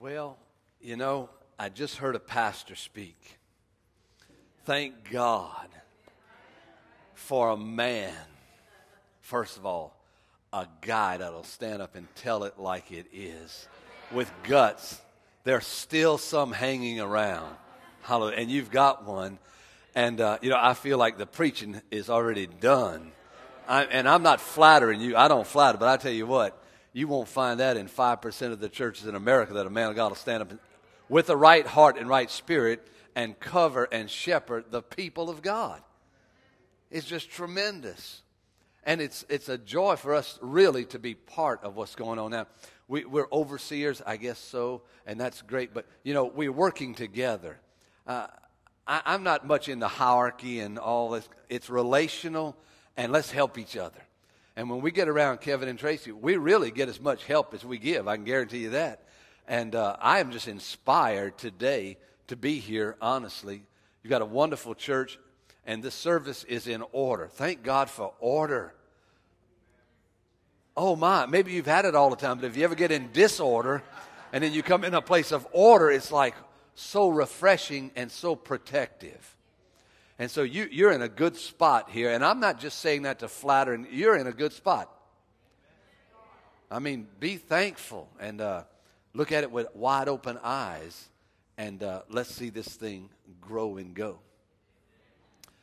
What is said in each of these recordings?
Well, you know, I just heard a pastor speak. Thank God for a man, first of all, a guy that'll stand up and tell it like it is with guts. There's still some hanging around. Hallelujah. And you've got one. And, uh, you know, I feel like the preaching is already done. I, and I'm not flattering you. I don't flatter, but I tell you what, you won't find that in 5% of the churches in America that a man of God will stand up with the right heart and right spirit and cover and shepherd the people of God. It's just tremendous. And it's, it's a joy for us really to be part of what's going on now. We, we're overseers, I guess so, and that's great. But, you know, we're working together. Uh, I, I'm not much in the hierarchy and all this. It's relational, and let's help each other. And when we get around Kevin and Tracy, we really get as much help as we give. I can guarantee you that. And uh, I am just inspired today to be here, honestly. You've got a wonderful church and this service is in order. Thank God for order. Oh my, maybe you've had it all the time, but if you ever get in disorder and then you come in a place of order, it's like so refreshing and so protective. And so you, you're in a good spot here. And I'm not just saying that to flatter, you're in a good spot. I mean, be thankful and uh, look at it with wide open eyes, and uh, let's see this thing grow and go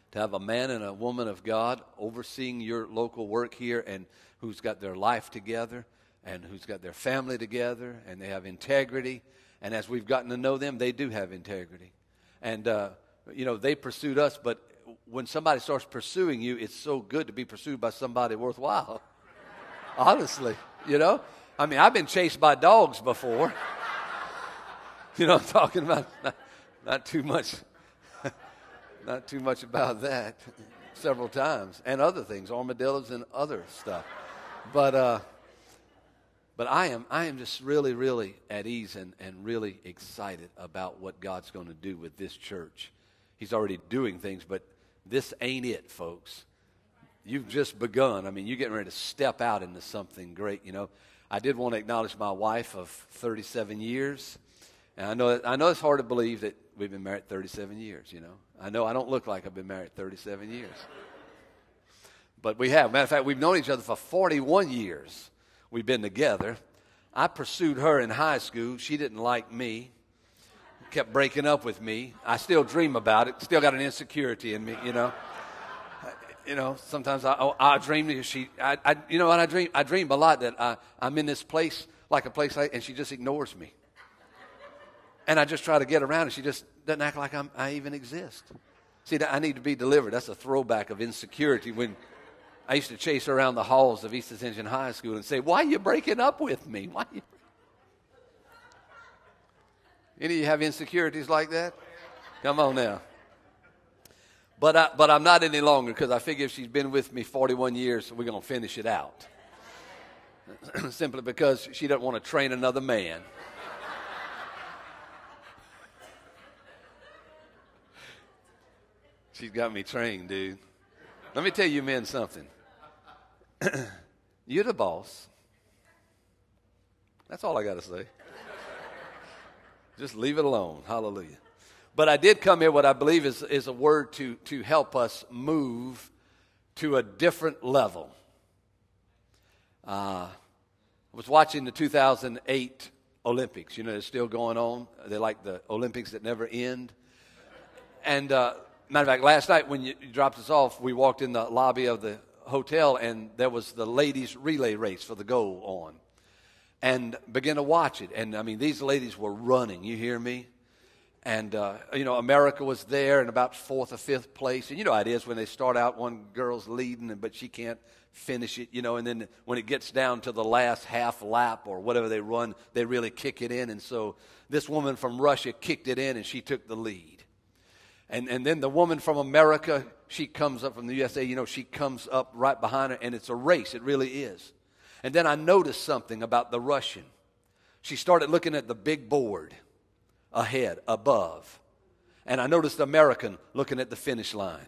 to have a man and a woman of God overseeing your local work here and who's got their life together and who's got their family together and they have integrity. And as we've gotten to know them, they do have integrity. And, uh, you know, they pursued us, but when somebody starts pursuing you, it's so good to be pursued by somebody worthwhile. Honestly, you know? I mean, I've been chased by dogs before. you know I'm talking about? Not, not too much not too much about that several times and other things, armadillos and other stuff. But, uh, but I am, I am just really, really at ease and, and really excited about what God's going to do with this church. He's already doing things, but this ain't it, folks. You've just begun. I mean, you're getting ready to step out into something great, you know. I did want to acknowledge my wife of 37 years. And I know, I know it's hard to believe that we've been married 37 years, you know. I know I don't look like I've been married 37 years. But we have. Matter of fact, we've known each other for 41 years. We've been together. I pursued her in high school. She didn't like me. Kept breaking up with me. I still dream about it. Still got an insecurity in me, you know. You know, sometimes I, oh, I dream she, I, I, you know what I dream? I dream a lot that I, I'm in this place, like a place, like, and she just ignores me. And I just try to get around, and she just doesn't act like I'm, I even exist. See, I need to be delivered. That's a throwback of insecurity when I used to chase around the halls of East Ascension High School and say, Why are you breaking up with me? Why you... Any of you have insecurities like that? Come on now. But, I, but I'm not any longer because I figure if she's been with me 41 years, we're going to finish it out. Simply because she doesn't want to train another man. She's got me trained, dude. Let me tell you men something. You're the boss. That's all I got to say. Just leave it alone. Hallelujah. But I did come here, what I believe is, is a word to, to help us move to a different level. Uh, I was watching the 2008 Olympics. You know, they're still going on. They're like the Olympics that never end. And uh, Matter of fact, last night when you dropped us off, we walked in the lobby of the hotel and there was the ladies' relay race for the goal on. And began to watch it. And I mean, these ladies were running. You hear me? And, uh, you know, America was there in about fourth or fifth place. And you know how it is when they start out, one girl's leading, but she can't finish it, you know. And then when it gets down to the last half lap or whatever they run, they really kick it in. And so this woman from Russia kicked it in and she took the lead. And, and then the woman from America, she comes up from the USA, you know, she comes up right behind her, and it's a race. It really is. And then I noticed something about the Russian. She started looking at the big board ahead, above. And I noticed the American looking at the finish line.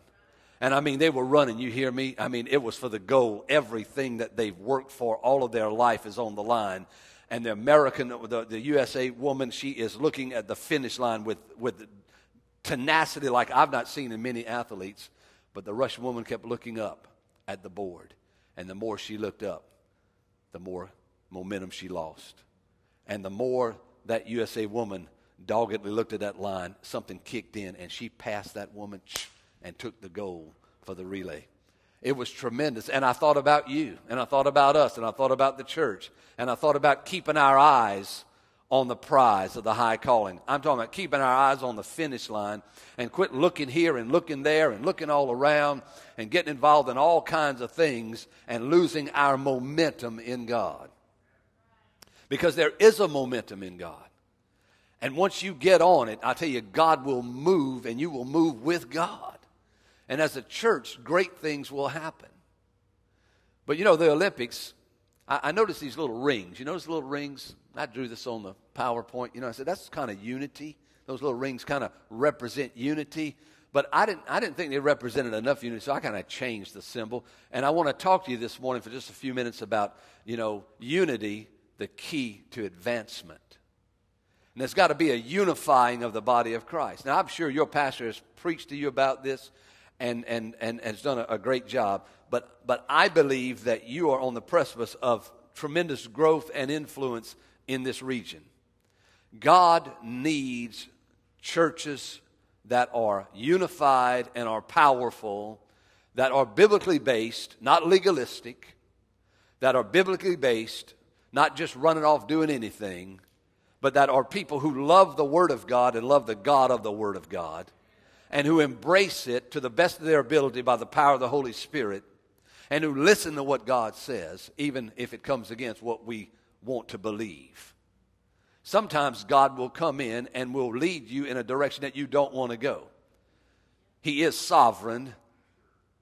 And I mean, they were running, you hear me? I mean, it was for the goal. Everything that they've worked for all of their life is on the line. and the American, the, the USA woman, she is looking at the finish line with, with tenacity like I've not seen in many athletes. But the Russian woman kept looking up at the board. And the more she looked up, the more momentum she lost. And the more that USA woman doggedly looked at that line, something kicked in, and she passed that woman and took the goal for the relay. It was tremendous. And I thought about you, and I thought about us, and I thought about the church, and I thought about keeping our eyes on the prize of the high calling. I'm talking about keeping our eyes on the finish line and quit looking here and looking there and looking all around and getting involved in all kinds of things and losing our momentum in God. Because there is a momentum in God. And once you get on it, I tell you, God will move and you will move with God. And as a church, great things will happen. But you know, the Olympics, I, I noticed these little rings. You notice little rings? I drew this on the PowerPoint. You know, I said, that's kind of unity. Those little rings kind of represent unity. But I didn't, I didn't think they represented enough unity, so I kind of changed the symbol. And I want to talk to you this morning for just a few minutes about, you know, unity, the key to advancement. And there's got to be a unifying of the body of Christ. Now, I'm sure your pastor has preached to you about this and, and, and has done a, a great job. But, but I believe that you are on the precipice of tremendous growth and influence in this region. God needs churches that are unified and are powerful, that are biblically based, not legalistic, that are biblically based, not just running off doing anything, but that are people who love the Word of God and love the God of the Word of God and who embrace it to the best of their ability by the power of the Holy Spirit, and who listen to what God says, even if it comes against what we want to believe. Sometimes God will come in and will lead you in a direction that you don't want to go. He is sovereign.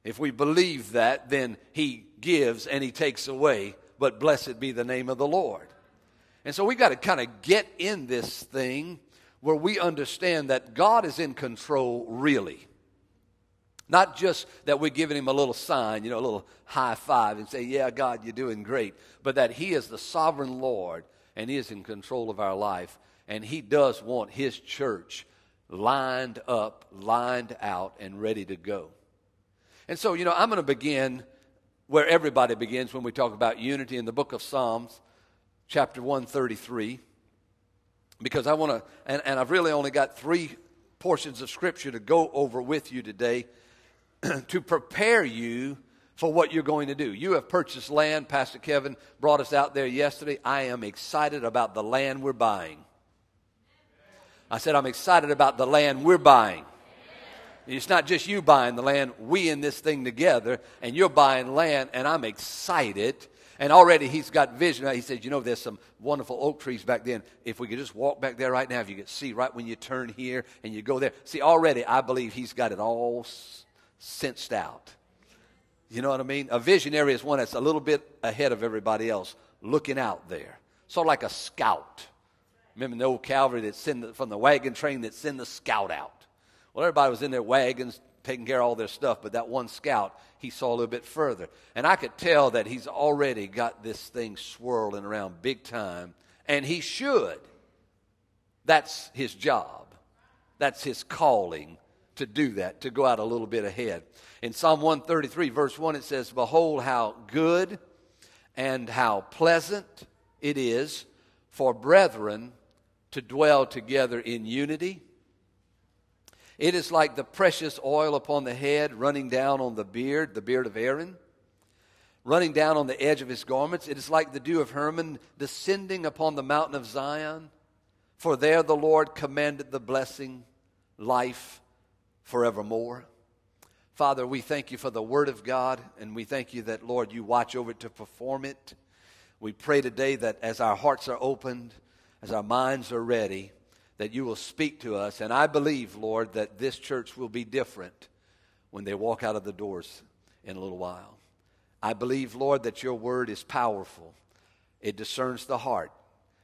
If we believe that, then He gives and He takes away. But blessed be the name of the Lord. And so we've got to kind of get in this thing where we understand that God is in control really. Not just that we're giving him a little sign, you know, a little high five and say, Yeah, God, you're doing great, but that he is the sovereign Lord and he is in control of our life. And he does want his church lined up, lined out, and ready to go. And so, you know, I'm going to begin where everybody begins when we talk about unity in the book of Psalms, chapter 133 because I want to, and, and I've really only got three portions of Scripture to go over with you today to prepare you for what you're going to do. You have purchased land. Pastor Kevin brought us out there yesterday. I am excited about the land we're buying. I said, I'm excited about the land we're buying. It's not just you buying the land, we in this thing together, and you're buying land, and I'm excited and already he's got vision. He says, You know, there's some wonderful oak trees back then. If we could just walk back there right now, if you could see right when you turn here and you go there. See, already I believe he's got it all sensed out. You know what I mean? A visionary is one that's a little bit ahead of everybody else, looking out there. Sort of like a scout. Remember the old cavalry that send from the wagon train that send the scout out? Well, everybody was in their wagons taking care of all their stuff, but that one scout, he saw a little bit further. And I could tell that he's already got this thing swirling around big time, and he should. That's his job, that's his calling to do that, to go out a little bit ahead. In Psalm 133, verse 1, it says, Behold, how good and how pleasant it is for brethren to dwell together in unity. It is like the precious oil upon the head running down on the beard, the beard of Aaron, running down on the edge of his garments. It is like the dew of Hermon descending upon the mountain of Zion. For there the Lord commanded the blessing, life forevermore. Father, we thank you for the word of God, and we thank you that, Lord, you watch over it to perform it. We pray today that as our hearts are opened, as our minds are ready, that you will speak to us. And I believe, Lord, that this church will be different when they walk out of the doors in a little while. I believe, Lord, that your word is powerful. It discerns the heart,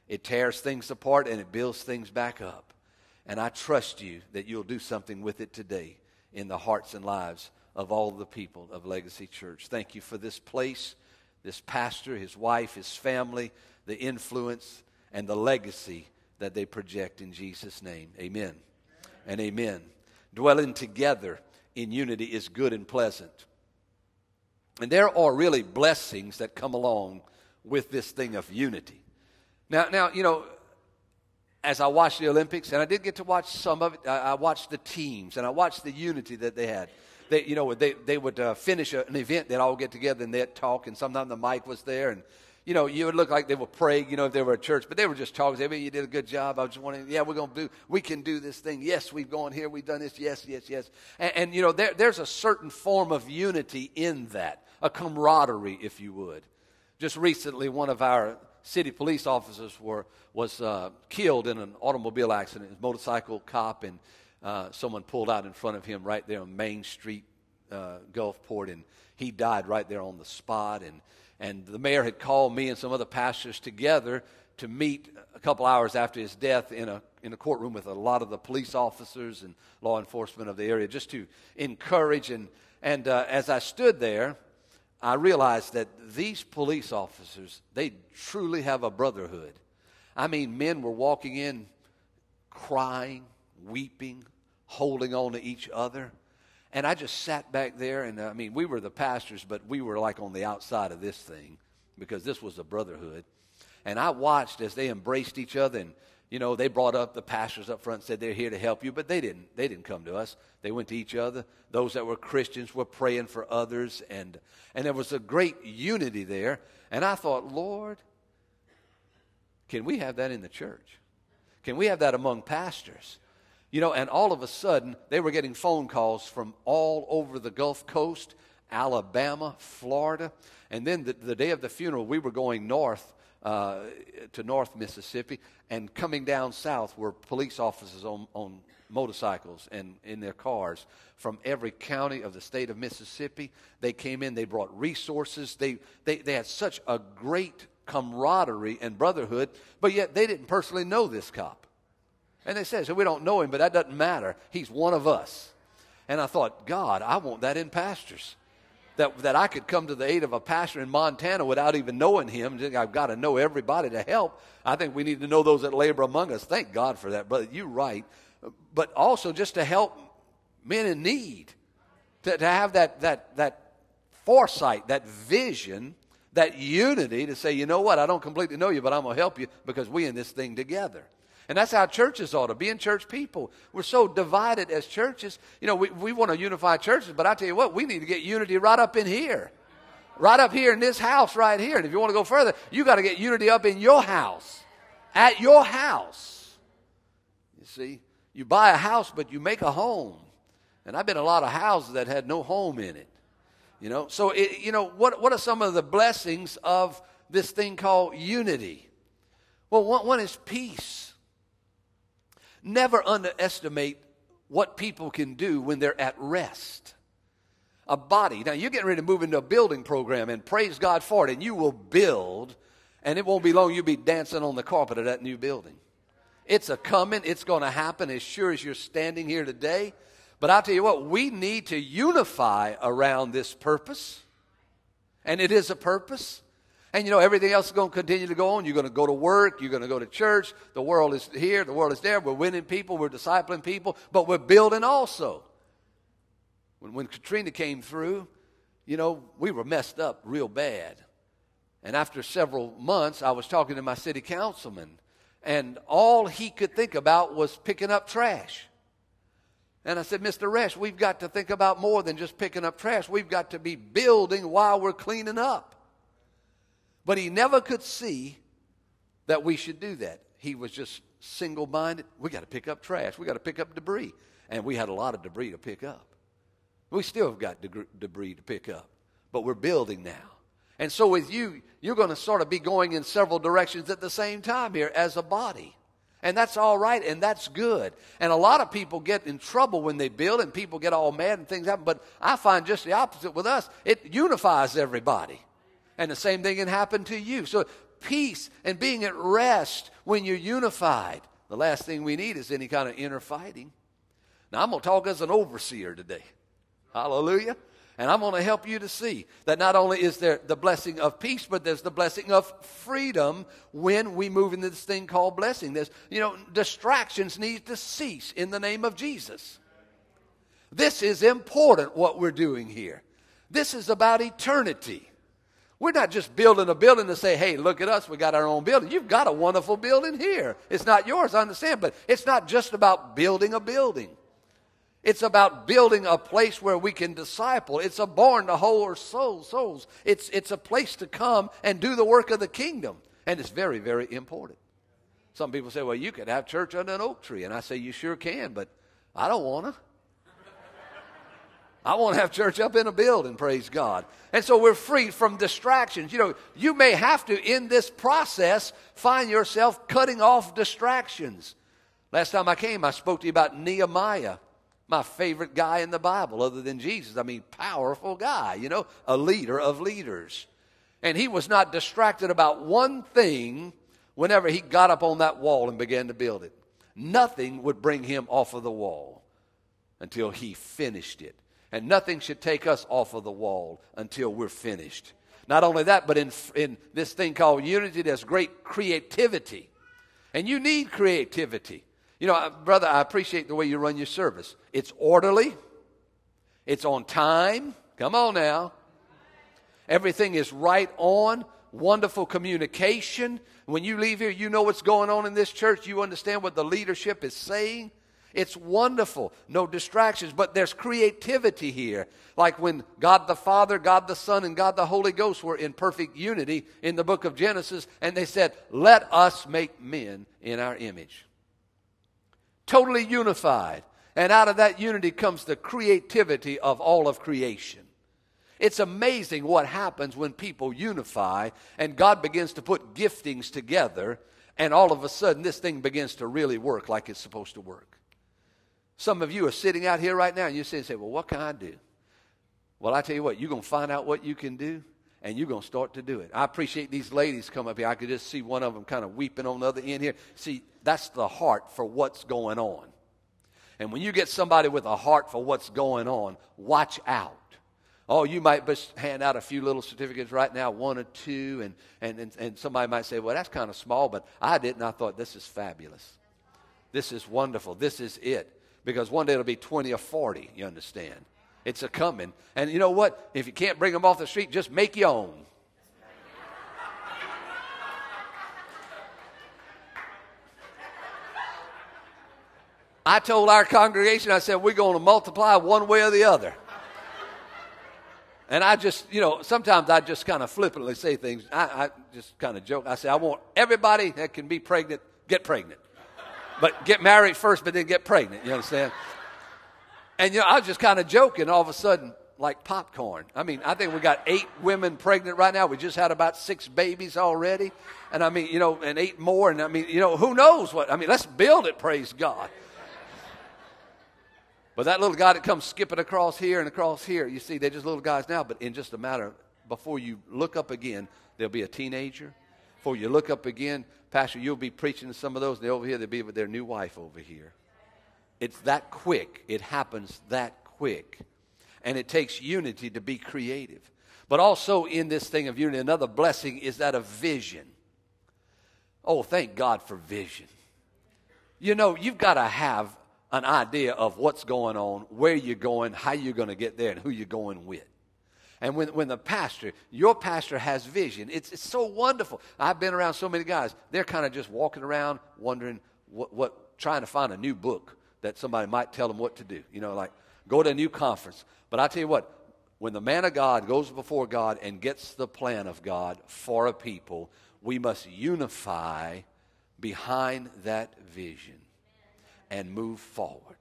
it tears things apart, and it builds things back up. And I trust you that you'll do something with it today in the hearts and lives of all the people of Legacy Church. Thank you for this place. this pastor, his wife, his family, the influence, and the legacy that they project in Jesus' name. Amen. And amen. Dwelling together in unity is good and pleasant. And there are really blessings that come along with this thing of unity. Now, now you know, as I watched the Olympics, and I did get to watch some of it, I, watched the teams and I watched the unity that they had. They, you know, they, they would uh, finish a, an event, they'd all get together and they'd talk, and sometimes the mic was there, and you know, you would look like they were praying, you know, if they were at church, but they were just talking. Say, you did a good job. I was just wondering, yeah, we're going to do, we can do this thing. Yes, we've gone here, we've done this. Yes, yes, yes. And, and you know, there, there's a certain form of unity in that, a camaraderie, if you would. Just recently, one of our city police officers were, was uh, killed in an automobile accident. A motorcycle cop, and uh, someone pulled out in front of him right there on Main Street, uh, Gulfport, and he died right there on the spot. And and the mayor had called me and some other pastors together to meet a couple hours after his death in a, in a courtroom with a lot of the police officers and law enforcement of the area just to encourage. And, and uh, as I stood there, I realized that these police officers, they truly have a brotherhood. I mean, men were walking in crying, weeping, holding on to each other. And I just sat back there, and uh, I mean, we were the pastors, but we were like on the outside of this thing because this was a brotherhood. And I watched as they embraced each other, and you know, they brought up the pastors up front and said they're here to help you, but they didn't. They didn't come to us. They went to each other. Those that were Christians were praying for others, and and there was a great unity there. And I thought, Lord, can we have that in the church? Can we have that among pastors? You know, and all of a sudden, they were getting phone calls from all over the Gulf Coast, Alabama, Florida. And then the, the day of the funeral, we were going north uh, to North Mississippi, and coming down south were police officers on, on motorcycles and in their cars from every county of the state of Mississippi. They came in, they brought resources. They, they, they had such a great camaraderie and brotherhood, but yet they didn't personally know this cop. And they said, so we don't know him, but that doesn't matter. He's one of us. And I thought, God, I want that in pastors. That, that I could come to the aid of a pastor in Montana without even knowing him. I've got to know everybody to help. I think we need to know those that labor among us. Thank God for that, brother. You're right. But also just to help men in need, to, to have that, that, that foresight, that vision, that unity to say, you know what, I don't completely know you, but I'm going to help you because we in this thing together. And that's how churches ought to be in church people. We're so divided as churches. You know, we, we want to unify churches, but I tell you what, we need to get unity right up in here. Right up here in this house right here. And if you want to go further, you got to get unity up in your house. At your house. You see, you buy a house, but you make a home. And I've been a lot of houses that had no home in it. You know, so, it, you know, what, what are some of the blessings of this thing called unity? Well, one, one is peace. Never underestimate what people can do when they're at rest. A body. Now, you're getting ready to move into a building program, and praise God for it, and you will build, and it won't be long, you'll be dancing on the carpet of that new building. It's a coming, it's going to happen as sure as you're standing here today. But I'll tell you what, we need to unify around this purpose, and it is a purpose. And you know, everything else is going to continue to go on. You're going to go to work. You're going to go to church. The world is here. The world is there. We're winning people. We're discipling people. But we're building also. When, when Katrina came through, you know, we were messed up real bad. And after several months, I was talking to my city councilman, and all he could think about was picking up trash. And I said, Mr. Resch, we've got to think about more than just picking up trash. We've got to be building while we're cleaning up. But he never could see that we should do that. He was just single minded. We got to pick up trash, we got to pick up debris. And we had a lot of debris to pick up. We still have got de- debris to pick up, but we're building now. And so, with you, you're going to sort of be going in several directions at the same time here as a body. And that's all right, and that's good. And a lot of people get in trouble when they build, and people get all mad and things happen. But I find just the opposite with us it unifies everybody. And the same thing can happen to you. So, peace and being at rest when you're unified. The last thing we need is any kind of inner fighting. Now, I'm going to talk as an overseer today. Hallelujah. And I'm going to help you to see that not only is there the blessing of peace, but there's the blessing of freedom when we move into this thing called blessing. There's, you know, distractions need to cease in the name of Jesus. This is important what we're doing here. This is about eternity. We're not just building a building to say, hey, look at us, we got our own building. You've got a wonderful building here. It's not yours, I understand, but it's not just about building a building. It's about building a place where we can disciple. It's a barn to hold our souls. souls. It's, it's a place to come and do the work of the kingdom. And it's very, very important. Some people say, well, you could have church under an oak tree. And I say, you sure can, but I don't want to. I want to have church up in a building, praise God. And so we're free from distractions. You know, you may have to, in this process, find yourself cutting off distractions. Last time I came, I spoke to you about Nehemiah my favorite guy in the Bible other than Jesus. I mean, powerful guy, you know, a leader of leaders. And he was not distracted about one thing whenever he got up on that wall and began to build it. Nothing would bring him off of the wall until he finished it. And nothing should take us off of the wall until we're finished. Not only that, but in, in this thing called unity, there's great creativity. And you need creativity. You know, uh, brother, I appreciate the way you run your service. It's orderly, it's on time. Come on now. Everything is right on. Wonderful communication. When you leave here, you know what's going on in this church. You understand what the leadership is saying. It's wonderful. No distractions, but there's creativity here. Like when God the Father, God the Son, and God the Holy Ghost were in perfect unity in the book of Genesis, and they said, Let us make men in our image totally unified. And out of that unity comes the creativity of all of creation. It's amazing what happens when people unify and God begins to put giftings together, and all of a sudden this thing begins to really work like it's supposed to work. Some of you are sitting out here right now and you say, and say, Well, what can I do? Well, I tell you what, you're going to find out what you can do and you're going to start to do it. I appreciate these ladies come up here. I could just see one of them kind of weeping on the other end here. See, that's the heart for what's going on. And when you get somebody with a heart for what's going on, watch out. Oh, you might just hand out a few little certificates right now, one or two, and, and, and, and somebody might say, well, that's kind of small, but I didn't. I thought, this is fabulous. This is wonderful. This is it. Because one day it'll be 20 or 40, you understand. It's a coming. And you know what? If you can't bring them off the street, just make your own. I told our congregation, I said, we're going to multiply one way or the other. And I just, you know, sometimes I just kind of flippantly say things. I, I just kind of joke. I say, I want everybody that can be pregnant, get pregnant. But get married first, but then get pregnant. You understand? And, you know, I was just kind of joking. All of a sudden, like popcorn. I mean, I think we got eight women pregnant right now. We just had about six babies already. And I mean, you know, and eight more. And I mean, you know, who knows what? I mean, let's build it, praise God. But that little guy that comes skipping across here and across here, you see, they're just little guys now, but in just a matter, before you look up again, there'll be a teenager. Before you look up again, Pastor, you'll be preaching to some of those, and over here, they'll be with their new wife over here. It's that quick. It happens that quick. And it takes unity to be creative. But also in this thing of unity, another blessing is that of vision. Oh, thank God for vision. You know, you've got to have an idea of what's going on, where you're going, how you're going to get there, and who you're going with. And when, when the pastor, your pastor has vision, it's, it's so wonderful. I've been around so many guys, they're kind of just walking around wondering what, what, trying to find a new book that somebody might tell them what to do. You know, like go to a new conference. But I tell you what, when the man of God goes before God and gets the plan of God for a people, we must unify behind that vision and move forward.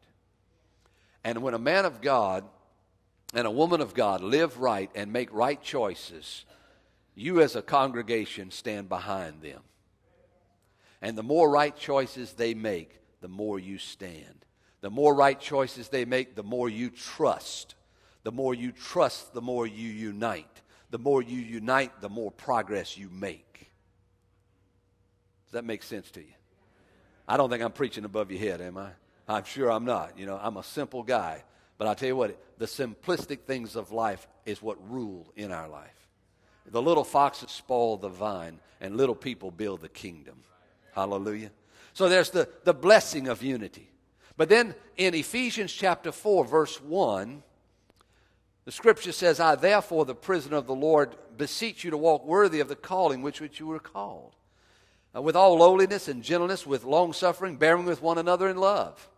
And when a man of God and a woman of God live right and make right choices, you as a congregation stand behind them. And the more right choices they make, the more you stand. The more right choices they make, the more you trust. The more you trust, the more you unite. The more you unite, the more progress you make. Does that make sense to you? I don't think I'm preaching above your head, am I? I'm sure I'm not. You know, I'm a simple guy. But I'll tell you what, the simplistic things of life is what rule in our life. The little foxes spoil the vine, and little people build the kingdom. Hallelujah. So there's the, the blessing of unity. But then in Ephesians chapter 4, verse 1, the scripture says, I therefore, the prisoner of the Lord, beseech you to walk worthy of the calling which, which you were called, with all lowliness and gentleness, with long suffering, bearing with one another in love,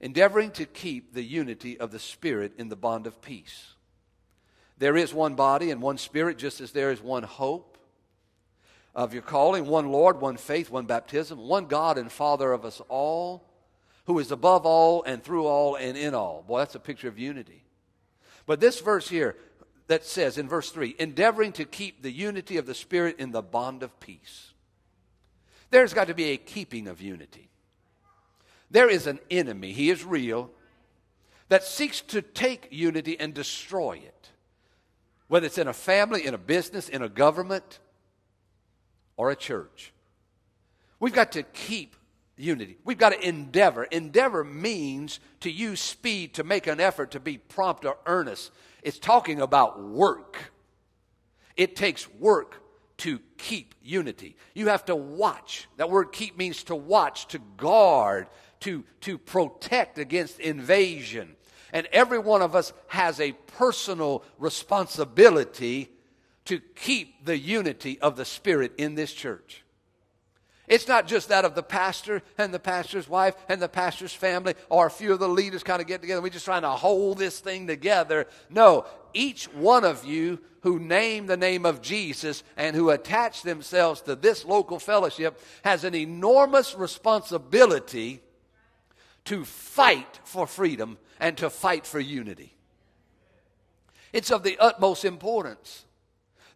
endeavoring to keep the unity of the Spirit in the bond of peace. There is one body and one Spirit, just as there is one hope of your calling, one Lord, one faith, one baptism, one God and Father of us all, who is above all and through all and in all. Boy, that's a picture of unity. But this verse here that says in verse 3 endeavoring to keep the unity of the Spirit in the bond of peace. There's got to be a keeping of unity. There is an enemy, he is real, that seeks to take unity and destroy it. Whether it's in a family, in a business, in a government, or a church. We've got to keep unity. We've got to endeavor. Endeavor means to use speed to make an effort to be prompt or earnest. It's talking about work. It takes work to keep unity. You have to watch. That word keep means to watch, to guard, to, to protect against invasion. And every one of us has a personal responsibility to keep the unity of the Spirit in this church. It's not just that of the pastor and the pastor's wife and the pastor's family or a few of the leaders kind of get together. We're just trying to hold this thing together. No, each one of you who name the name of Jesus and who attach themselves to this local fellowship has an enormous responsibility to fight for freedom and to fight for unity. It's of the utmost importance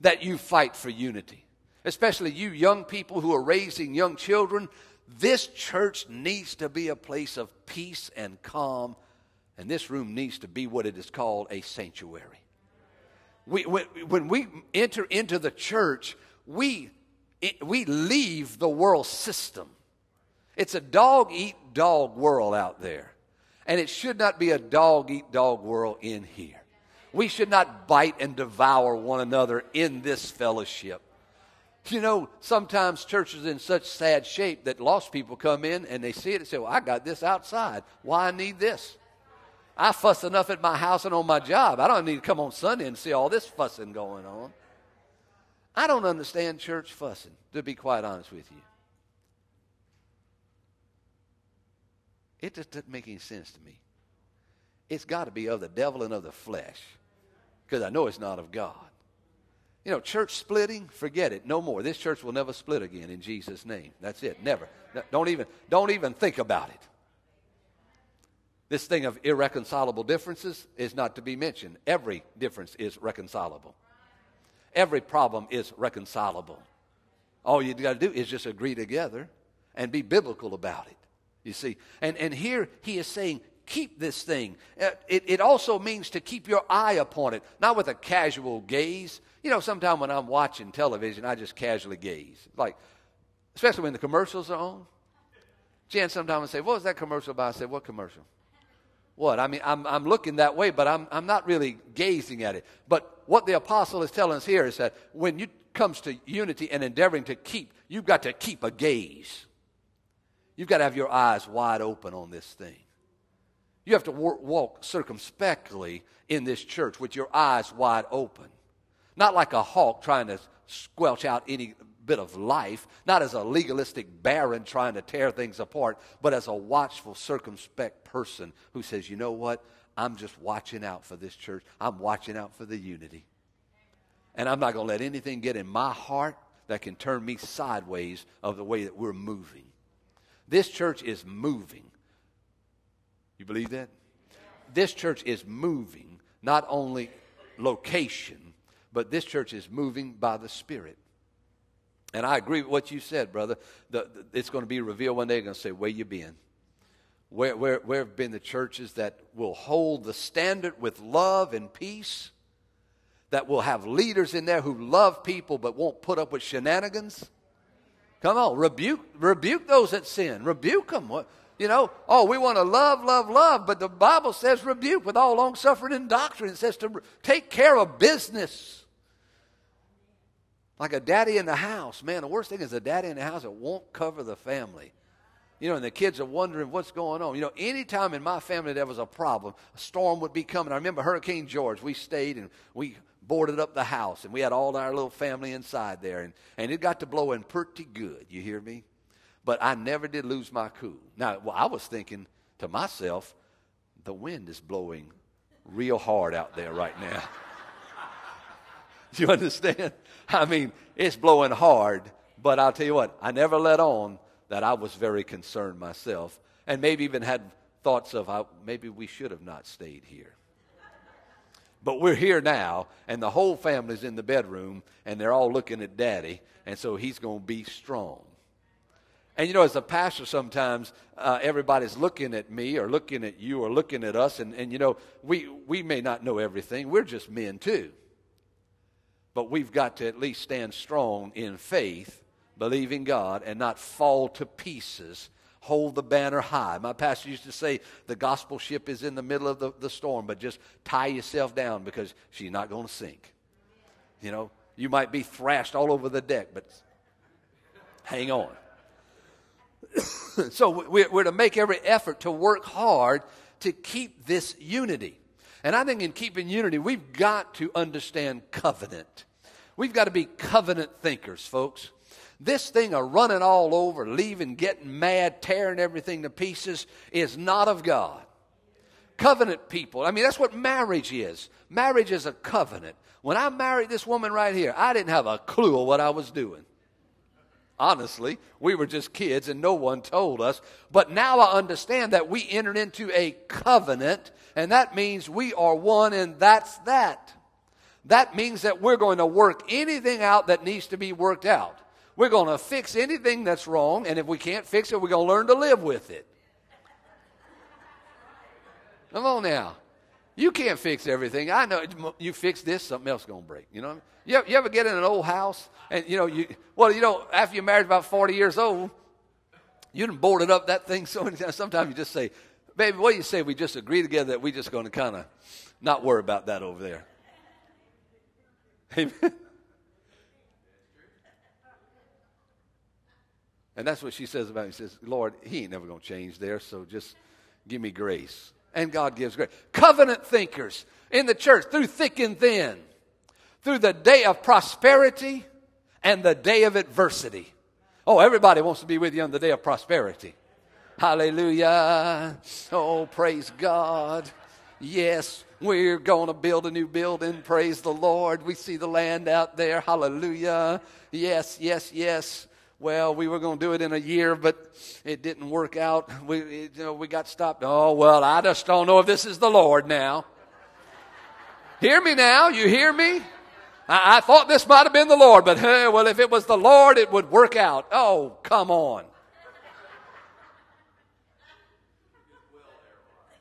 that you fight for unity. Especially you young people who are raising young children. This church needs to be a place of peace and calm, and this room needs to be what it is called a sanctuary. We, when, we enter into the church, we, we leave the world system. It's a dog eat dog world out there. And it should not be a dog eat dog world in here. We should not bite and devour one another in this fellowship. You know, sometimes churches in such sad shape that lost people come in and they see it and say, Well, I got this outside. Why I need this? I fuss enough at my house and on my job. I don't need to come on Sunday and see all this fussing going on. I don't understand church fussing, to be quite honest with you. It just doesn't make any sense to me. It's got to be of the devil and of the flesh because I know it's not of God. You know, church splitting, forget it. No more. This church will never split again in Jesus' name. That's it. Never. Don't even, don't even think about it. This thing of irreconcilable differences is not to be mentioned. Every difference is reconcilable. Every problem is reconcilable. All you got to do is just agree together and be biblical about it. You see? And, and here he is saying, keep this thing. Uh, it, it also means to keep your eye upon it, not with a casual gaze. You know, sometimes when I'm watching television, I just casually gaze. Like, especially when the commercials are on. Jen sometimes say, What was that commercial about? I said, What commercial? What? I mean, I'm, I'm looking that way, but I'm, I'm not really gazing at it. But what the apostle is telling us here is that when it comes to unity and endeavoring to keep, you've got to keep a gaze. You've got to have your eyes wide open on this thing. You have to walk circumspectly in this church with your eyes wide open. Not like a hawk trying to squelch out any bit of life, not as a legalistic baron trying to tear things apart, but as a watchful, circumspect person who says, you know what? I'm just watching out for this church. I'm watching out for the unity. And I'm not going to let anything get in my heart that can turn me sideways of the way that we're moving. This church is moving. You believe that? This church is moving, not only location, but this church is moving by the Spirit. And I agree with what you said, brother. The, the, it's going to be revealed one day. They're going to say, Where you been? Where, where, where have been the churches that will hold the standard with love and peace? That will have leaders in there who love people but won't put up with shenanigans? Come on, rebuke, rebuke those that sin. Rebuke them. You know, oh, we want to love, love, love, but the Bible says rebuke with all long suffering and doctrine. It says to take care of business. Like a daddy in the house. Man, the worst thing is a daddy in the house that won't cover the family. You know, and the kids are wondering what's going on. You know, anytime in my family there was a problem, a storm would be coming. I remember Hurricane George. We stayed and we boarded up the house, and we had all our little family inside there, and, and it got to blowing pretty good. You hear me? But I never did lose my cool. Now, well, I was thinking to myself, the wind is blowing real hard out there right now. you understand? I mean, it's blowing hard, but I'll tell you what, I never let on that I was very concerned myself, and maybe even had thoughts of how maybe we should have not stayed here. But we're here now, and the whole family's in the bedroom, and they're all looking at daddy, and so he's going to be strong. And you know, as a pastor, sometimes uh, everybody's looking at me or looking at you or looking at us, and, and you know, we, we may not know everything. We're just men too. But we've got to at least stand strong in faith, believing God, and not fall to pieces hold the banner high. My pastor used to say the gospel ship is in the middle of the, the storm, but just tie yourself down because she's not going to sink. You know, you might be thrashed all over the deck, but hang on. so we're to make every effort to work hard to keep this unity. And I think in keeping unity, we've got to understand covenant. We've got to be covenant thinkers, folks. This thing of running all over, leaving, getting mad, tearing everything to pieces is not of God. Covenant people, I mean, that's what marriage is. Marriage is a covenant. When I married this woman right here, I didn't have a clue of what I was doing. Honestly, we were just kids and no one told us. But now I understand that we entered into a covenant, and that means we are one, and that's that. That means that we're going to work anything out that needs to be worked out. We're going to fix anything that's wrong, and if we can't fix it, we're going to learn to live with it. Come on now. You can't fix everything. I know you fix this, something else going to break. You know, you ever, you ever get in an old house and you know you well you know after you're married about forty years old, you done boarded up that thing so many times. Sometimes you just say, "Baby, what do you say we just agree together that we're just going to kind of not worry about that over there." Amen. And that's what she says about him. She says, Lord, he ain't never going to change there, so just give me grace. And God gives grace. Covenant thinkers in the church through thick and thin, through the day of prosperity and the day of adversity. Oh, everybody wants to be with you on the day of prosperity. Hallelujah. Oh, praise God. Yes, we're going to build a new building. Praise the Lord. We see the land out there. Hallelujah. Yes, yes, yes well, we were going to do it in a year, but it didn't work out. We, you know, we got stopped. Oh, well, I just don't know if this is the Lord now. hear me now? You hear me? I, I thought this might have been the Lord, but hey, well, if it was the Lord, it would work out. Oh, come on.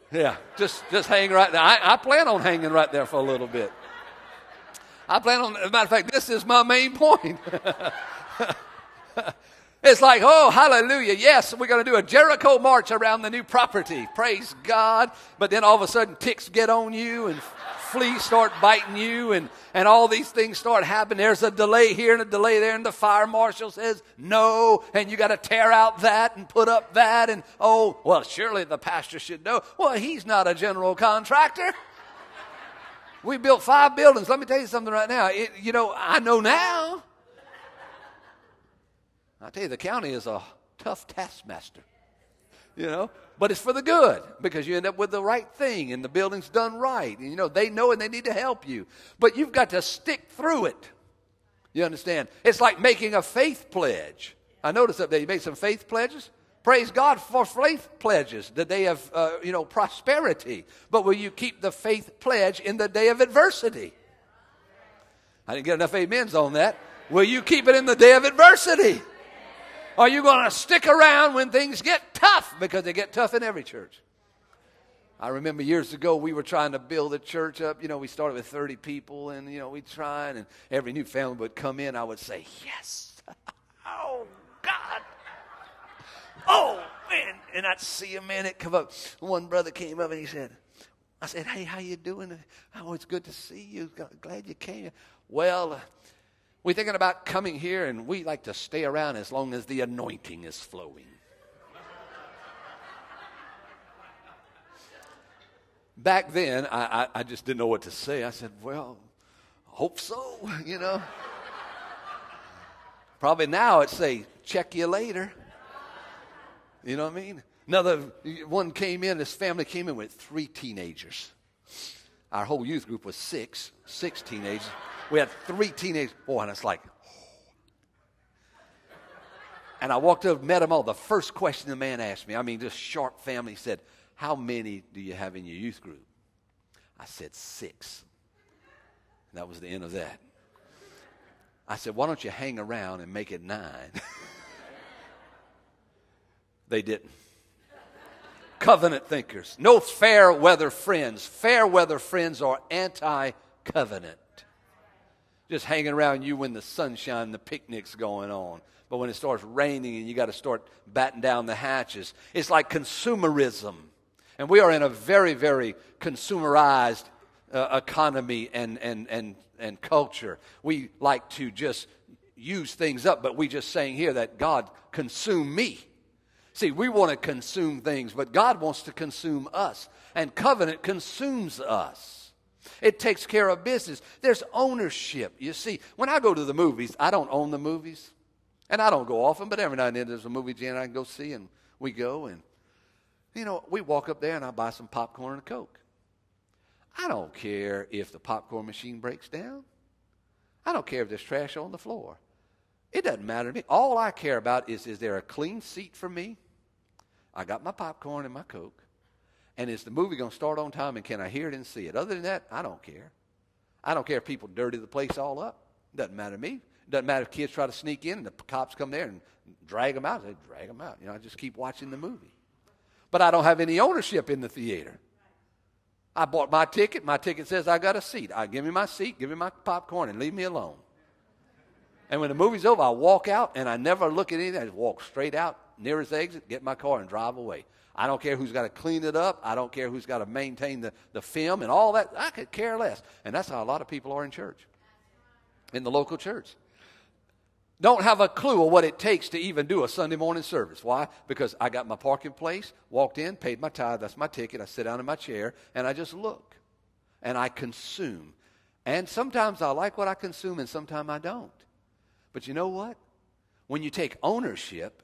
Yeah, just just hang right there. I, I plan on hanging right there for a little bit. I plan on, as a matter of fact, this is my main point. it's like, oh, hallelujah. Yes, we're going to do a Jericho march around the new property. Praise God. But then all of a sudden, ticks get on you and fleas start biting you and, and all these things start happening. There's a delay here and a delay there, and the fire marshal says no, and you got to tear out that and put up that. And oh, well, surely the pastor should know. Well, he's not a general contractor. We built five buildings. Let me tell you something right now. It, you know, I know now. I tell you, the county is a tough taskmaster, you know, but it's for the good because you end up with the right thing and the building's done right. And, you know, they know and they need to help you, but you've got to stick through it. You understand? It's like making a faith pledge. I noticed that they made some faith pledges. Praise God for faith pledges, the day of, uh, you know, prosperity. But will you keep the faith pledge in the day of adversity? I didn't get enough amens on that. Will you keep it in the day of adversity? Are you going to stick around when things get tough? Because they get tough in every church. I remember years ago we were trying to build a church up. You know, we started with 30 people and, you know, we'd try and every new family would come in. I would say, yes. oh, God. Oh, man. and I'd see a man that come up. One brother came up and he said, I said, hey, how you doing? Oh, it's good to see you. Glad you came. Well, we're thinking about coming here, and we like to stay around as long as the anointing is flowing. Back then, I, I, I just didn't know what to say. I said, well, hope so, you know. Probably now it'd say, check you later. You know what I mean? Another one came in, his family came in with three teenagers. Our whole youth group was six, six teenagers. We had three teenagers. Boy, and it's like, and I walked up, met them all. The first question the man asked me, I mean, just sharp family, said, How many do you have in your youth group? I said, Six. And that was the end of that. I said, Why don't you hang around and make it nine? they didn't. Covenant thinkers. No fair weather friends. Fair weather friends are anti covenant just hanging around you when the sunshine, the picnic's going on. But when it starts raining and you got to start batting down the hatches, it's like consumerism. And we are in a very, very consumerized uh, economy and, and, and, and culture. We like to just use things up, but we just saying here that God consume me. See, we want to consume things, but God wants to consume us. And covenant consumes us. It takes care of business. There's ownership. You see, when I go to the movies, I don't own the movies. And I don't go often, but every now and then there's a movie Jan I can go see, and we go. And, you know, we walk up there and I buy some popcorn and a Coke. I don't care if the popcorn machine breaks down. I don't care if there's trash on the floor. It doesn't matter to me. All I care about is is there a clean seat for me? I got my popcorn and my Coke. And is the movie going to start on time and can I hear it and see it? Other than that, I don't care. I don't care if people dirty the place all up. Doesn't matter to me. Doesn't matter if kids try to sneak in and the cops come there and drag them out. They drag them out. You know, I just keep watching the movie. But I don't have any ownership in the theater. I bought my ticket. My ticket says I got a seat. I give me my seat, give me my popcorn, and leave me alone. And when the movie's over, I walk out and I never look at anything. I just walk straight out, nearest exit, get my car, and drive away. I don't care who's got to clean it up. I don't care who's got to maintain the, the film and all that. I could care less. And that's how a lot of people are in church, in the local church. Don't have a clue of what it takes to even do a Sunday morning service. Why? Because I got my parking place, walked in, paid my tithe, that's my ticket. I sit down in my chair and I just look and I consume. And sometimes I like what I consume and sometimes I don't. But you know what? When you take ownership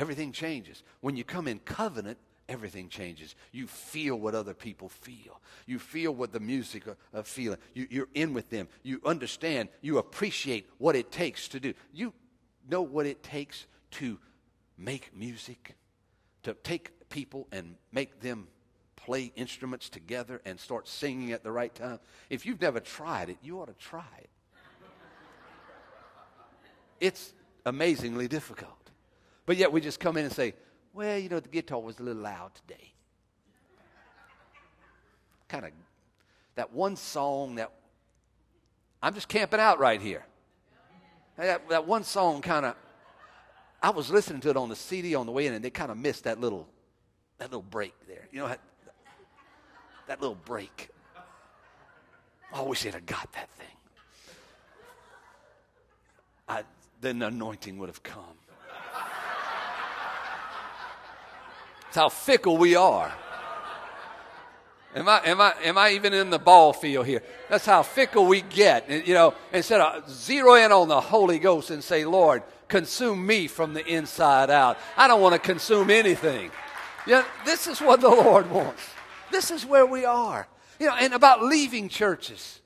everything changes. When you come in covenant, everything changes. You feel what other people feel. You feel what the music are, are feeling. You, you're in with them. You understand. You appreciate what it takes to do. You know what it takes to make music, to take people and make them play instruments together and start singing at the right time. If you've never tried it, you ought to try it. It's amazingly difficult. But yet we just come in and say, well, you know, the guitar was a little loud today. Kind of that one song that I'm just camping out right here. That, that one song kind of, I was listening to it on the CD on the way in, and they kind of missed that little, that little break there. You know, that, that little break. I wish they'd have got that thing. I, then the anointing would have come. That's how fickle we are. Am I, am, I, am I even in the ball field here? That's how fickle we get. You know, instead of zero in on the Holy Ghost and say, Lord, consume me from the inside out. I don't want to consume anything. Yeah, this is what the Lord wants. This is where we are. You know, and about leaving churches.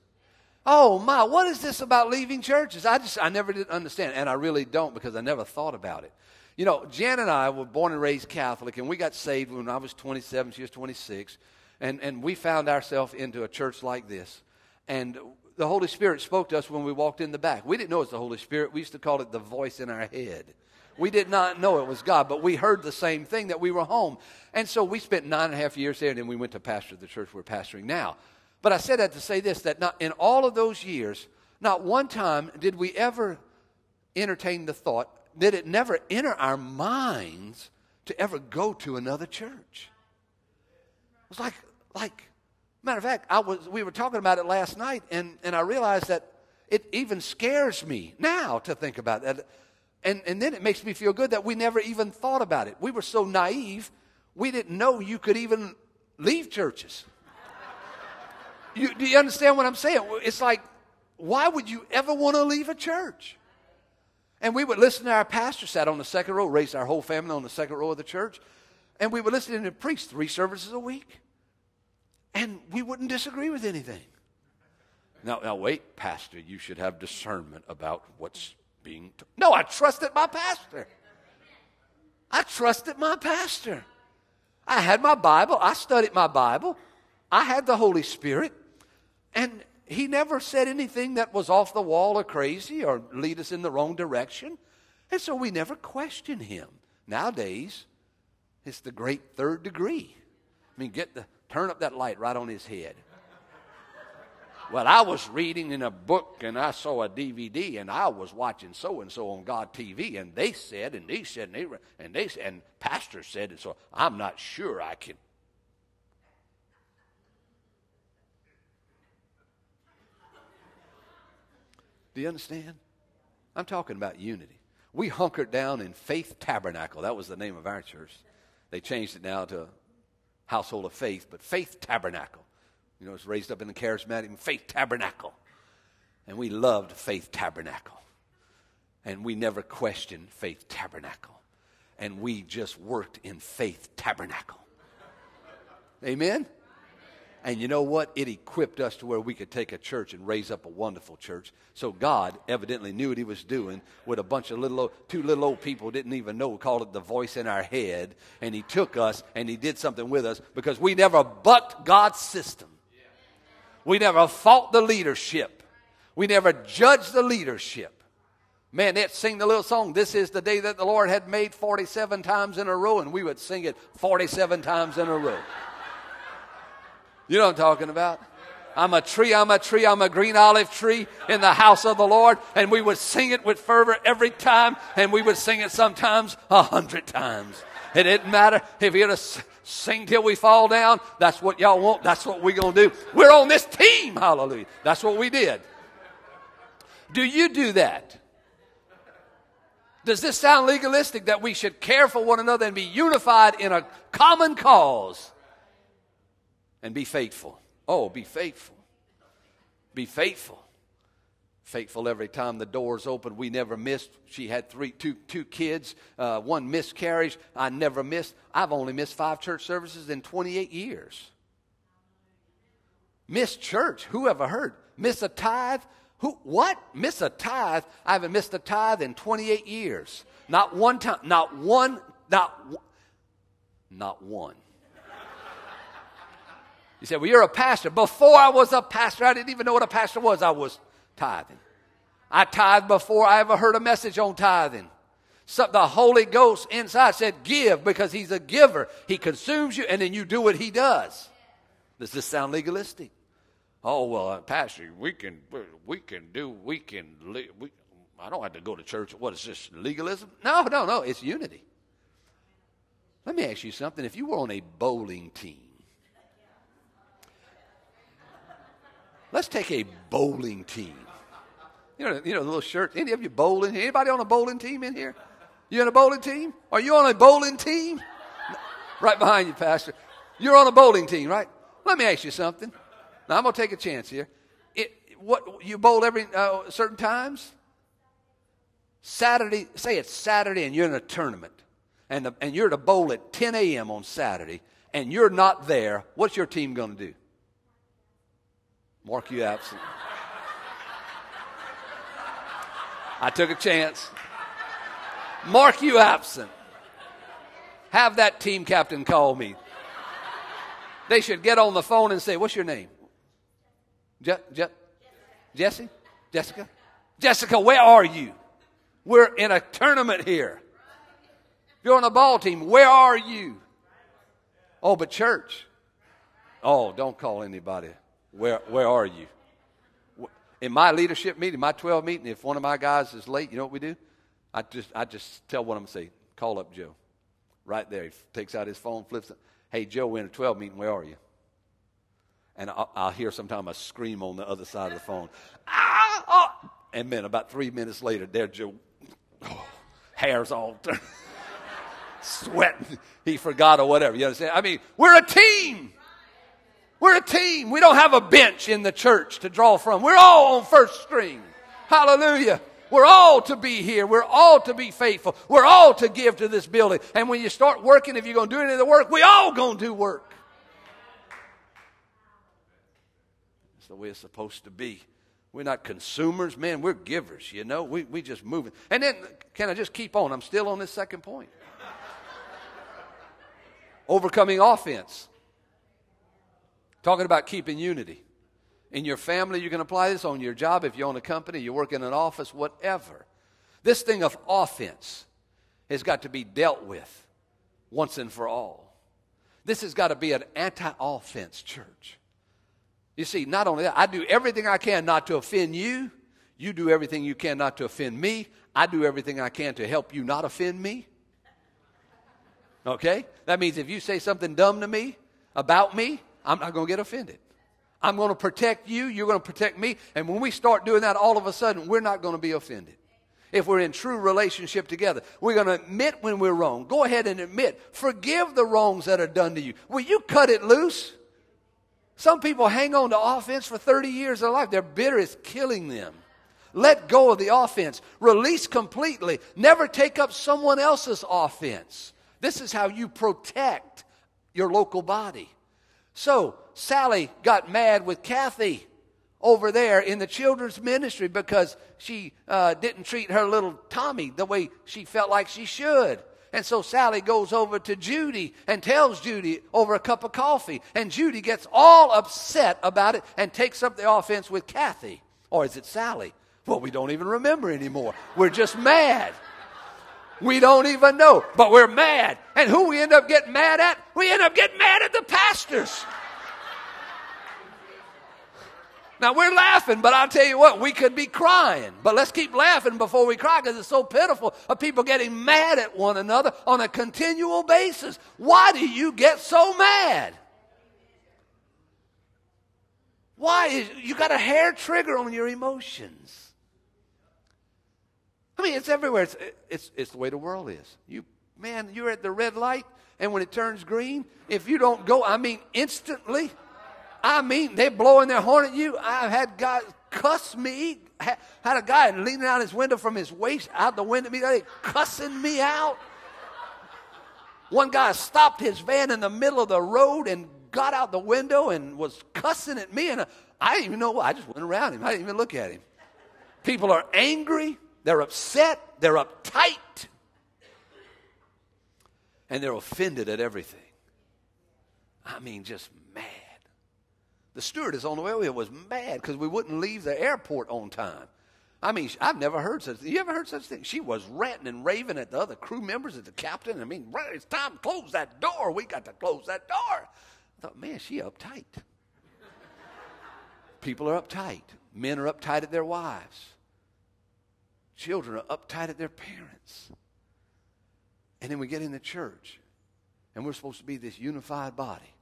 Oh my, what is this about leaving churches? I just, I never did understand, and I really don't because I never thought about it. You know, Jan and I were born and raised Catholic, and we got saved when I was 27, she was 26, and, and we found ourselves into a church like this. And the Holy Spirit spoke to us when we walked in the back. We didn't know it was the Holy Spirit. We used to call it the voice in our head. We did not know it was God, but we heard the same thing that we were home. And so we spent nine and a half years there, and then we went to pastor the church we're pastoring now. But I said that to say this that not, in all of those years, not one time did we ever entertain the thought did it never enter our minds to ever go to another church. It was like, like, matter of fact, I was, we were talking about it last night, and, and I realized that it even scares me now to think about that. And, and then it makes me feel good that we never even thought about it. We were so naive, we didn't know you could even leave churches. You, do you understand what I'm saying? It's like, why would you ever want to leave a church? And we would listen to our pastor, sat on the second row, raised our whole family on the second row of the church, and we would listen to the priest three services a week. And we wouldn't disagree with anything. Now, now wait, Pastor, you should have discernment about what's being. T- no, I trusted my pastor. I trusted my pastor. I had my Bible. I studied my Bible. I had the Holy Spirit. And he never said anything that was off the wall or crazy or lead us in the wrong direction. And so we never question him. Nowadays, it's the great third degree. I mean, get the turn up that light right on his head. Well, I was reading in a book and I saw a DVD and I was watching so and so on God TV and they said and they said and they and they and pastor said and so I'm not sure I can Do you understand? I'm talking about unity. We hunkered down in Faith Tabernacle. That was the name of our church. They changed it now to Household of Faith, but Faith Tabernacle. You know, it's raised up in the charismatic Faith Tabernacle. And we loved Faith Tabernacle. And we never questioned Faith Tabernacle. And we just worked in Faith Tabernacle. Amen? And you know what? It equipped us to where we could take a church and raise up a wonderful church. So God evidently knew what He was doing with a bunch of little, old, two little old people didn't even know. Called it the voice in our head. And He took us and He did something with us because we never bucked God's system. We never fought the leadership. We never judged the leadership. Man, they'd sing the little song, This is the day that the Lord had made 47 times in a row, and we would sing it 47 times in a row. You know what I'm talking about? I'm a tree, I'm a tree, I'm a green olive tree in the house of the Lord. And we would sing it with fervor every time, and we would sing it sometimes a hundred times. It didn't matter if you're going to sing till we fall down. That's what y'all want. That's what we're going to do. We're on this team. Hallelujah. That's what we did. Do you do that? Does this sound legalistic that we should care for one another and be unified in a common cause? And be faithful. Oh, be faithful. Be faithful. Faithful every time the doors open. We never missed. She had three, two, two kids, uh, one miscarriage. I never missed. I've only missed five church services in 28 years. Miss church. Who ever heard? Miss a tithe? Who? What? Miss a tithe? I haven't missed a tithe in 28 years. Not one time. Not one. Not. Not one. He said, Well, you're a pastor. Before I was a pastor, I didn't even know what a pastor was. I was tithing. I tithed before I ever heard a message on tithing. So the Holy Ghost inside said, Give because He's a giver. He consumes you and then you do what He does. Does this sound legalistic? Oh, well, uh, Pastor, we can, we can do, we can, we, I don't have to go to church. What is this, legalism? No, no, no, it's unity. Let me ask you something. If you were on a bowling team, Let's take a bowling team. You know, you know, the little shirt. Any of you bowling? Anybody on a bowling team in here? You on a bowling team? Are you on a bowling team? Right behind you, Pastor. You're on a bowling team, right? Let me ask you something. Now I'm gonna take a chance here. It, what you bowl every uh, certain times? Saturday. Say it's Saturday, and you're in a tournament, and the, and you're to bowl at 10 a.m. on Saturday, and you're not there. What's your team gonna do? Mark you absent. I took a chance. Mark you absent. Have that team captain call me. They should get on the phone and say, What's your name? Je- Je- Jesse? Jessica? Jessica, where are you? We're in a tournament here. You're on a ball team. Where are you? Oh, but church. Oh, don't call anybody. Where, where are you? In my leadership meeting, my 12 meeting, if one of my guys is late, you know what we do? I just, I just tell one of them, say, call up Joe. Right there. He takes out his phone, flips it. Hey, Joe, we're in a 12 meeting. Where are you? And I'll, I'll hear sometimes a scream on the other side of the phone. Ah! Oh! And then about three minutes later, there Joe, oh, hair's all sweating. He forgot or whatever. You understand? I mean, we're a team. We're a team. We don't have a bench in the church to draw from. We're all on first string. Hallelujah. We're all to be here. We're all to be faithful. We're all to give to this building. And when you start working, if you're going to do any of the work, we all going to do work. That's the way it's supposed to be. We're not consumers, man. We're givers, you know. We, we just moving. And then, can I just keep on? I'm still on this second point. Overcoming offense. Talking about keeping unity. In your family, you can apply this on your job if you own a company, you work in an office, whatever. This thing of offense has got to be dealt with once and for all. This has got to be an anti offense church. You see, not only that, I do everything I can not to offend you. You do everything you can not to offend me. I do everything I can to help you not offend me. Okay? That means if you say something dumb to me about me, I'm not going to get offended. I'm going to protect you, you're going to protect me. And when we start doing that, all of a sudden, we're not going to be offended. If we're in true relationship together, we're going to admit when we're wrong. Go ahead and admit. Forgive the wrongs that are done to you. Will you cut it loose? Some people hang on to offense for 30 years of life. They're bitter, it's killing them. Let go of the offense. Release completely. Never take up someone else's offense. This is how you protect your local body. So, Sally got mad with Kathy over there in the children's ministry because she uh, didn't treat her little Tommy the way she felt like she should. And so Sally goes over to Judy and tells Judy over a cup of coffee. And Judy gets all upset about it and takes up the offense with Kathy. Or is it Sally? Well, we don't even remember anymore. We're just mad. We don't even know, but we're mad. And who we end up getting mad at? We end up getting mad at the pastors. Now we're laughing, but I'll tell you what, we could be crying. But let's keep laughing before we cry because it's so pitiful of people getting mad at one another on a continual basis. Why do you get so mad? Why you got a hair trigger on your emotions? I mean, it's everywhere. It's, it's, it's the way the world is. You, man, you're at the red light, and when it turns green, if you don't go, I mean, instantly, I mean, they're blowing their horn at you. I've had guys cuss me. Had a guy leaning out his window from his waist out the window, me, cussing me out. One guy stopped his van in the middle of the road and got out the window and was cussing at me, and I didn't even know. I just went around him. I didn't even look at him. People are angry. They're upset. They're uptight. And they're offended at everything. I mean, just mad. The stewardess on the way was mad because we wouldn't leave the airport on time. I mean, I've never heard such. You ever heard such thing? She was ranting and raving at the other crew members, at the captain. I mean, it's time to close that door. We got to close that door. I thought, man, she uptight. People are uptight. Men are uptight at their wives. Children are uptight at their parents. And then we get in the church, and we're supposed to be this unified body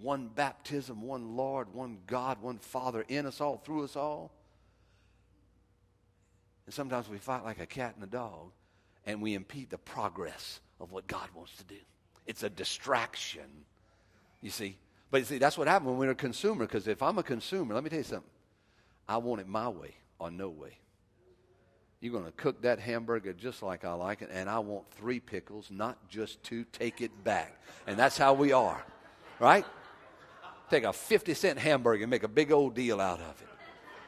one baptism, one Lord, one God, one Father in us all, through us all. And sometimes we fight like a cat and a dog, and we impede the progress of what God wants to do. It's a distraction, you see. But you see, that's what happens when we're a consumer, because if I'm a consumer, let me tell you something. I want it my way or no way. You're going to cook that hamburger just like I like it, and I want three pickles, not just two. Take it back. And that's how we are, right? take a 50 cent hamburger and make a big old deal out of it.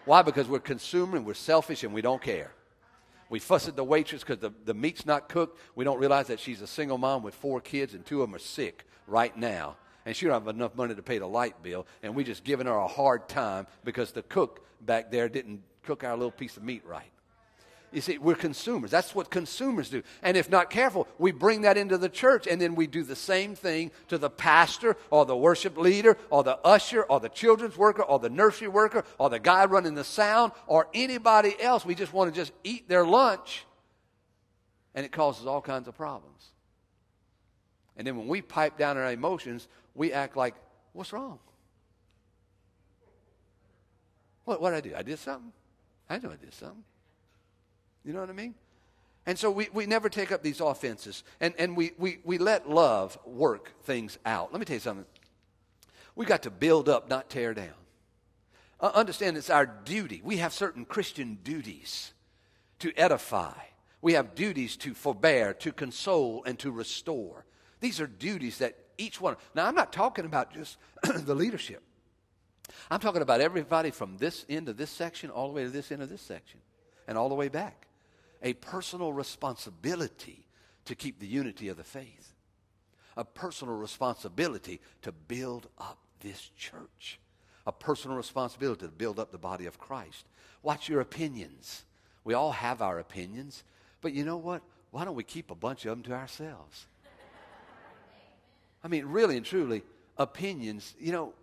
Why? Because we're consumer and we're selfish and we don't care. We fuss at the waitress because the, the meat's not cooked. We don't realize that she's a single mom with four kids and two of them are sick right now. And she don't have enough money to pay the light bill. And we just giving her a hard time because the cook back there didn't cook our little piece of meat right. You see, we're consumers. That's what consumers do. And if not careful, we bring that into the church and then we do the same thing to the pastor or the worship leader or the usher or the children's worker or the nursery worker or the guy running the sound or anybody else. We just want to just eat their lunch and it causes all kinds of problems. And then when we pipe down our emotions, we act like, what's wrong? What, what did I do? I did something? I know I did something. You know what I mean? And so we, we never take up these offenses. And, and we, we, we let love work things out. Let me tell you something. We got to build up, not tear down. Uh, understand it's our duty. We have certain Christian duties to edify. We have duties to forbear, to console, and to restore. These are duties that each one. Now, I'm not talking about just the leadership. I'm talking about everybody from this end of this section all the way to this end of this section and all the way back. A personal responsibility to keep the unity of the faith, a personal responsibility to build up this church, a personal responsibility to build up the body of Christ. Watch your opinions. We all have our opinions, but you know what? Why don't we keep a bunch of them to ourselves? I mean, really and truly, opinions, you know,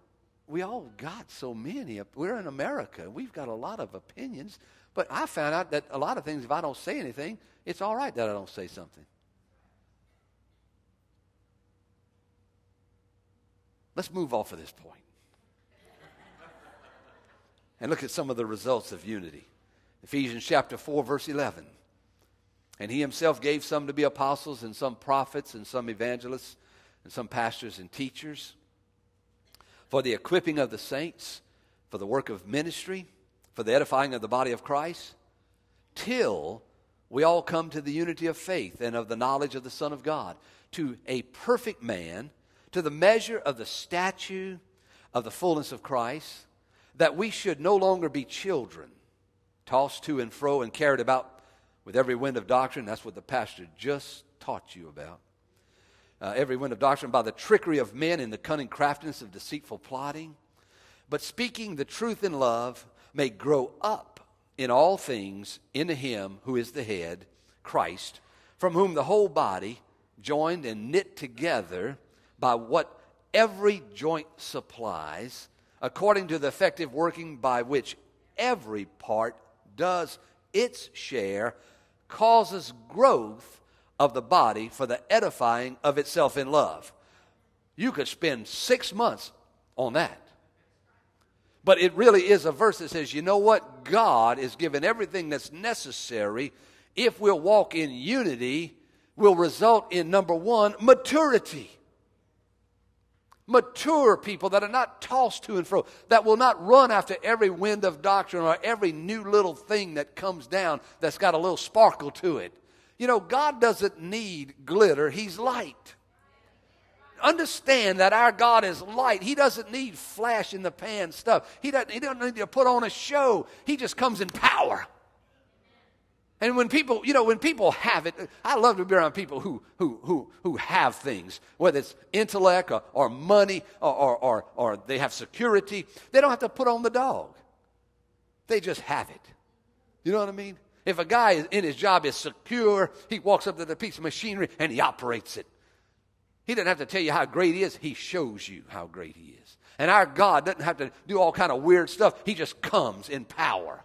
we all got so many. We're in America. We've got a lot of opinions. But I found out that a lot of things, if I don't say anything, it's all right that I don't say something. Let's move off of this point and look at some of the results of unity. Ephesians chapter 4, verse 11. And he himself gave some to be apostles, and some prophets, and some evangelists, and some pastors and teachers for the equipping of the saints, for the work of ministry, for the edifying of the body of Christ, till we all come to the unity of faith and of the knowledge of the Son of God, to a perfect man, to the measure of the statue of the fullness of Christ, that we should no longer be children, tossed to and fro and carried about with every wind of doctrine. That's what the pastor just taught you about uh, every wind of doctrine by the trickery of men and the cunning craftiness of deceitful plotting. But speaking the truth in love may grow up in all things into him who is the head, Christ, from whom the whole body, joined and knit together by what every joint supplies, according to the effective working by which every part does its share, causes growth of the body for the edifying of itself in love. You could spend six months on that. But it really is a verse that says, you know what? God is given everything that's necessary if we'll walk in unity, will result in number one, maturity. Mature people that are not tossed to and fro, that will not run after every wind of doctrine or every new little thing that comes down that's got a little sparkle to it. You know, God doesn't need glitter, He's light. Understand that our God is light. He doesn't need flash in the pan stuff. He doesn't, he doesn't need to put on a show. He just comes in power. And when people, you know, when people have it, I love to be around people who, who, who, who have things, whether it's intellect or, or money or, or, or, or they have security. They don't have to put on the dog. They just have it. You know what I mean? If a guy in his job is secure, he walks up to the piece of machinery and he operates it. He doesn't have to tell you how great he is. He shows you how great he is. And our God doesn't have to do all kind of weird stuff. He just comes in power.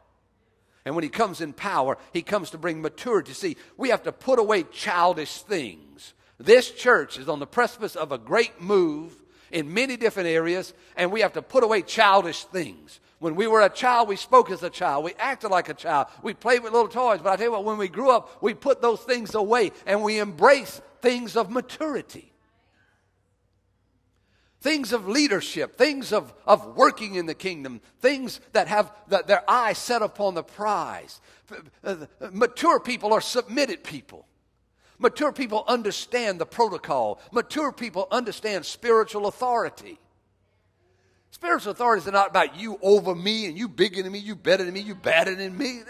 And when he comes in power, he comes to bring maturity. See, we have to put away childish things. This church is on the precipice of a great move in many different areas, and we have to put away childish things. When we were a child, we spoke as a child. We acted like a child. We played with little toys. But I tell you what, when we grew up, we put those things away and we embrace things of maturity. Things of leadership, things of, of working in the kingdom, things that have the, their eyes set upon the prize. Mature people are submitted people. Mature people understand the protocol. Mature people understand spiritual authority. Spiritual authority is not about you over me and you bigger than me, you better than me, you badder than me.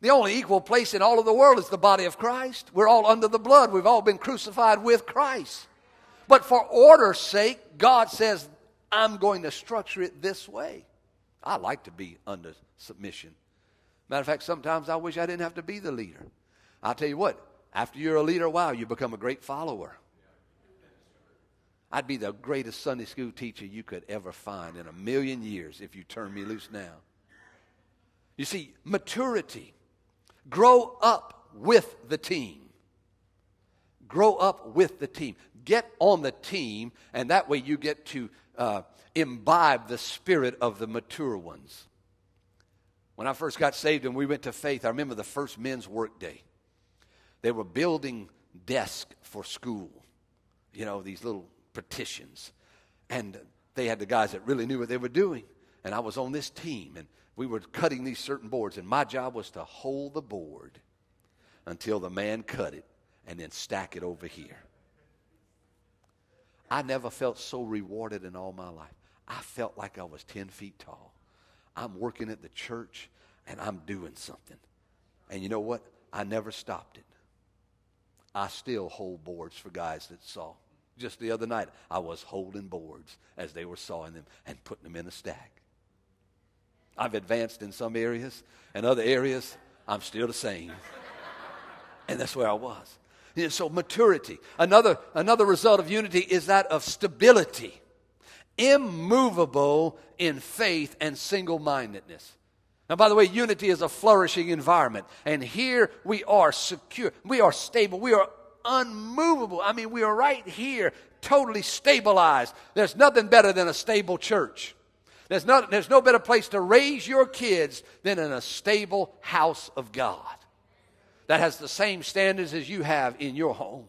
The only equal place in all of the world is the body of Christ. We're all under the blood. We've all been crucified with Christ. But for order's sake, God says, I'm going to structure it this way. I like to be under submission. Matter of fact, sometimes I wish I didn't have to be the leader. I'll tell you what, after you're a leader, wow, you become a great follower. I'd be the greatest Sunday school teacher you could ever find in a million years if you turn me loose now. You see, maturity. Grow up with the team. Grow up with the team. Get on the team, and that way you get to uh, imbibe the spirit of the mature ones. When I first got saved and we went to faith, I remember the first men's work day. They were building desks for school, you know, these little partitions. And they had the guys that really knew what they were doing. And I was on this team, and we were cutting these certain boards, and my job was to hold the board until the man cut it and then stack it over here. I never felt so rewarded in all my life. I felt like I was 10 feet tall. I'm working at the church and I'm doing something. And you know what? I never stopped it. I still hold boards for guys that saw. Just the other night, I was holding boards as they were sawing them and putting them in a stack. I've advanced in some areas, and other areas, I'm still the same. and that's where I was. So maturity. Another, another result of unity is that of stability. Immovable in faith and single-mindedness. Now, by the way, unity is a flourishing environment. And here we are secure. We are stable. We are unmovable. I mean, we are right here, totally stabilized. There's nothing better than a stable church. There's, not, there's no better place to raise your kids than in a stable house of God that has the same standards as you have in your home.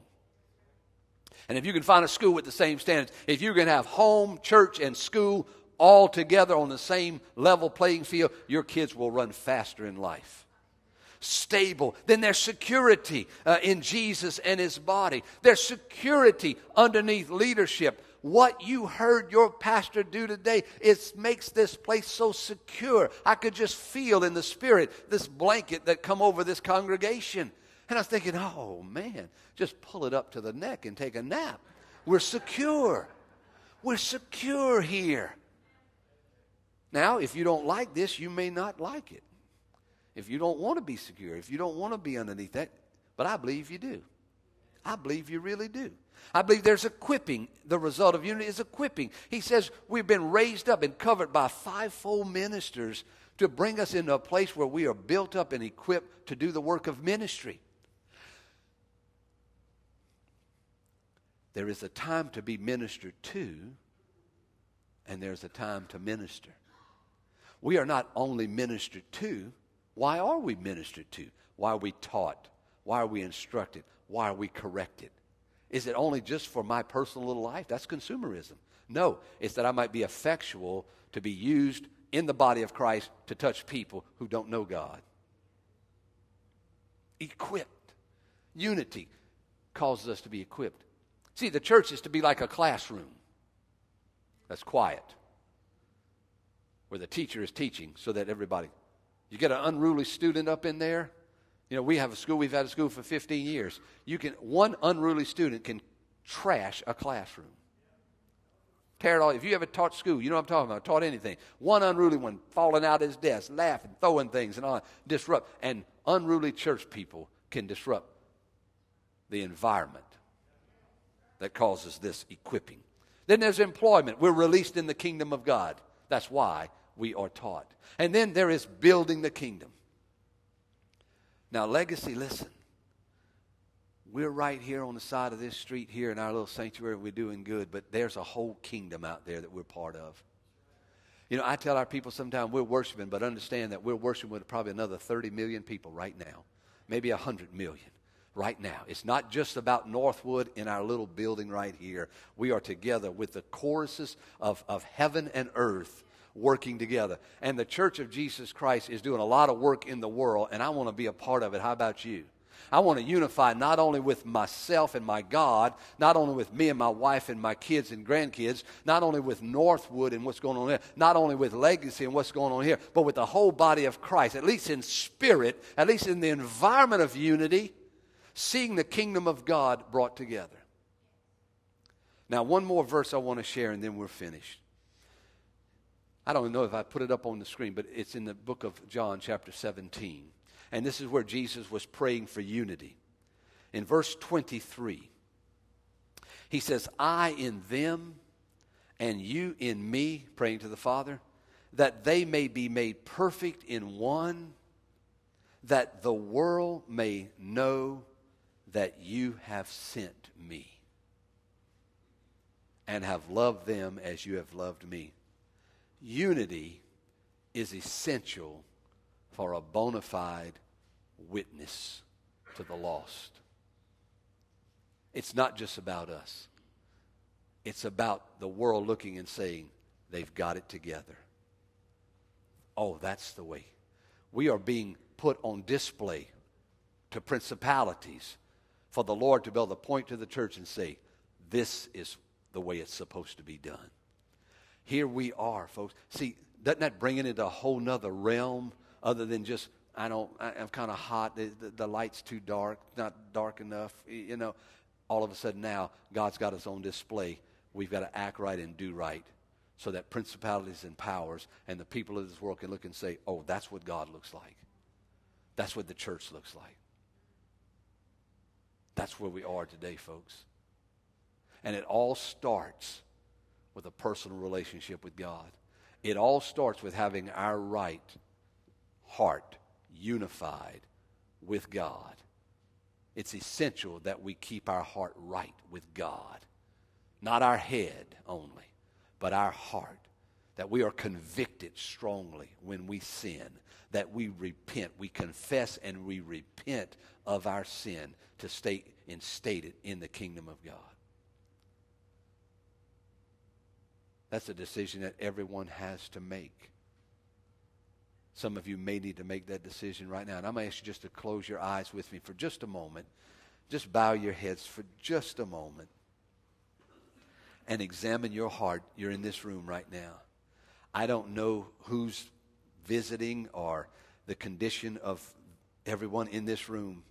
And if you can find a school with the same standards, if you can have home, church, and school all together on the same level playing field, your kids will run faster in life. Stable. Then there's security uh, in Jesus and his body. There's security underneath leadership what you heard your pastor do today, it makes this place so secure. I could just feel in the spirit this blanket that come over this congregation. And I was thinking, oh man, just pull it up to the neck and take a nap. We're secure. We're secure here. Now, if you don't like this, you may not like it. If you don't want to be secure, if you don't want to be underneath that, but I believe you do. I believe you really do. I believe there's equipping. The result of unity is equipping. He says we've been raised up and covered by fivefold ministers to bring us into a place where we are built up and equipped to do the work of ministry. There is a time to be ministered to, and there's a time to minister. We are not only ministered to, why are we ministered to? Why are we taught? Why are we instructed? Why are we corrected? Is it only just for my personal little life? That's consumerism. No, it's that I might be effectual to be used in the body of Christ to touch people who don't know God. Equipped. Unity causes us to be equipped. See, the church is to be like a classroom that's quiet, where the teacher is teaching so that everybody. You get an unruly student up in there, you know, we have a school, we've had a school for 15 years. You can, one unruly student can trash a classroom. Tear it all. If you ever taught school, you know what I'm talking about, taught anything. One unruly one falling out of his desk, laughing, throwing things and all disrupt. And unruly church people can disrupt the environment that causes this equipping. Then there's employment. We're released in the kingdom of God. That's why we are taught. And then there is building the kingdom. Now, legacy, listen. We're right here on the side of this street here in our little sanctuary. We're doing good, but there's a whole kingdom out there that we're part of. You know, I tell our people sometimes we're worshiping, but understand that we're worshiping with probably another 30 million people right now, maybe 100 million right now. It's not just about Northwood in our little building right here. We are together with the choruses of, of heaven and earth working together. And the Church of Jesus Christ is doing a lot of work in the world, and I want to be a part of it. How about you? I want to unify not only with myself and my God, not only with me and my wife and my kids and grandkids, not only with Northwood and what's going on there, not only with Legacy and what's going on here, but with the whole body of Christ, at least in spirit, at least in the environment of unity, seeing the kingdom of God brought together. Now, one more verse I want to share, and then we're finished. I don't know if I put it up on the screen, but it's in the book of John, chapter 17. And this is where Jesus was praying for unity. In verse 23, he says, I in them and you in me, praying to the Father, that they may be made perfect in one, that the world may know that you have sent me and have loved them as you have loved me. Unity is essential for a bona fide witness to the lost. It's not just about us, it's about the world looking and saying, they've got it together. Oh, that's the way. We are being put on display to principalities for the Lord to be able to point to the church and say, This is the way it's supposed to be done. Here we are, folks. See, doesn't that bring it into a whole nother realm other than just, I don't, I, am kind of hot, the, the, the light's too dark, not dark enough, you know. All of a sudden now, God's got us on display. We've got to act right and do right so that principalities and powers and the people of this world can look and say, oh, that's what God looks like. That's what the church looks like. That's where we are today, folks. And it all starts with a personal relationship with God. It all starts with having our right heart unified with God. It's essential that we keep our heart right with God, not our head only, but our heart. That we are convicted strongly when we sin, that we repent, we confess and we repent of our sin to stay instated in the kingdom of God. That's a decision that everyone has to make. Some of you may need to make that decision right now. And I'm going to ask you just to close your eyes with me for just a moment. Just bow your heads for just a moment and examine your heart. You're in this room right now. I don't know who's visiting or the condition of everyone in this room,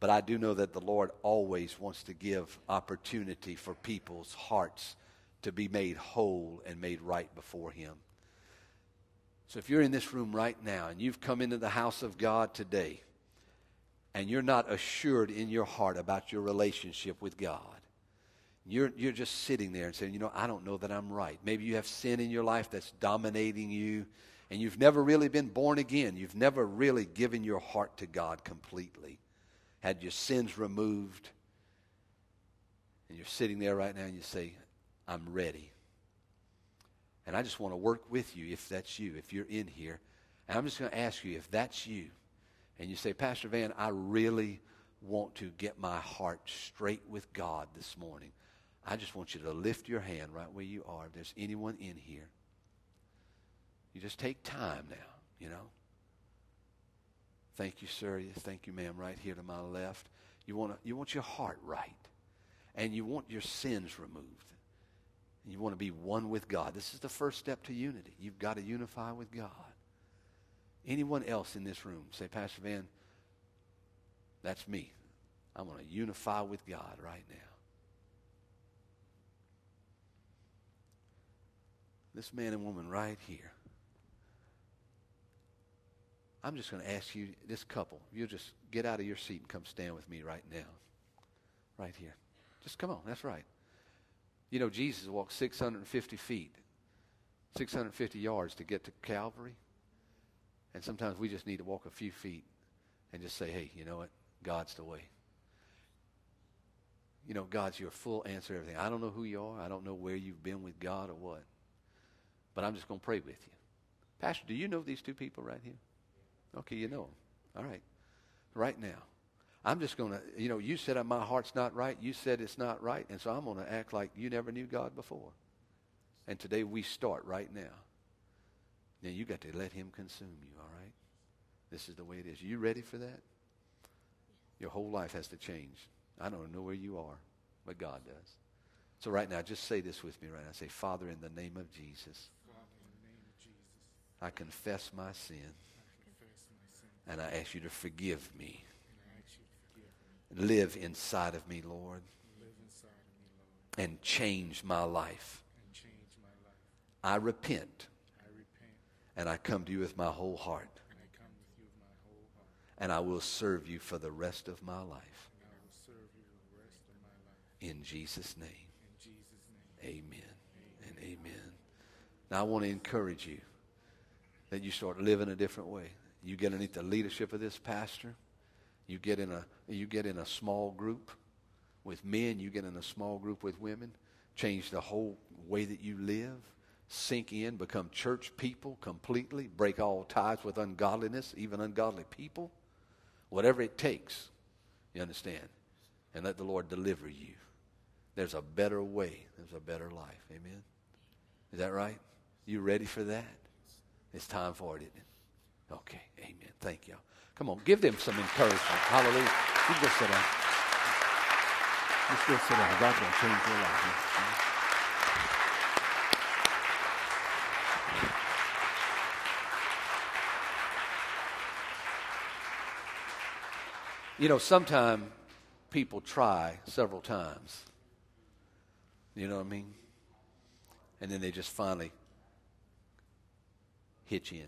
but I do know that the Lord always wants to give opportunity for people's hearts to be made whole and made right before Him. So if you're in this room right now and you've come into the house of God today and you're not assured in your heart about your relationship with God, you're, you're just sitting there and saying, you know, I don't know that I'm right. Maybe you have sin in your life that's dominating you and you've never really been born again. You've never really given your heart to God completely, had your sins removed. And you're sitting there right now and you say, I'm ready. And I just want to work with you if that's you, if you're in here. And I'm just going to ask you if that's you. And you say, Pastor Van, I really want to get my heart straight with God this morning. I just want you to lift your hand right where you are. If there's anyone in here, you just take time now, you know. Thank you, sir. Thank you, ma'am, right here to my left. You want, to, you want your heart right. And you want your sins removed. You want to be one with God. This is the first step to unity. You've got to unify with God. Anyone else in this room say, Pastor Van, that's me. I'm going to unify with God right now. This man and woman right here. I'm just going to ask you, this couple, You'll just get out of your seat and come stand with me right now. Right here. Just come on. That's right. You know, Jesus walked 650 feet, 650 yards to get to Calvary. And sometimes we just need to walk a few feet and just say, hey, you know what? God's the way. You know, God's your full answer to everything. I don't know who you are. I don't know where you've been with God or what. But I'm just going to pray with you. Pastor, do you know these two people right here? Okay, you know them. All right. Right now. I'm just going to, you know, you said uh, my heart's not right. You said it's not right. And so I'm going to act like you never knew God before. And today we start right now. Now you got to let him consume you, all right? This is the way it is. You ready for that? Your whole life has to change. I don't know where you are, but God does. So right now, just say this with me right now. Say, Father, in the name of Jesus, I confess my sin, and I ask you to forgive me Live inside of me, Lord. And change my life. I repent. And I come to you with my whole heart. And I will serve you for the rest of my life. In Jesus' name. Amen and amen. Now I want to encourage you that you start living a different way. You get underneath the leadership of this pastor You get in a you get in a small group with men, you get in a small group with women, change the whole way that you live, sink in, become church people completely, break all ties with ungodliness, even ungodly people. Whatever it takes, you understand? And let the Lord deliver you. There's a better way, there's a better life. Amen? Is that right? You ready for that? It's time for it, isn't it? Okay, amen. Thank you. Come on, give them some encouragement. Hallelujah. You just sit down. Just go sit down. God's going to change your life. You know, sometimes people try several times. You know what I mean? And then they just finally hitch in.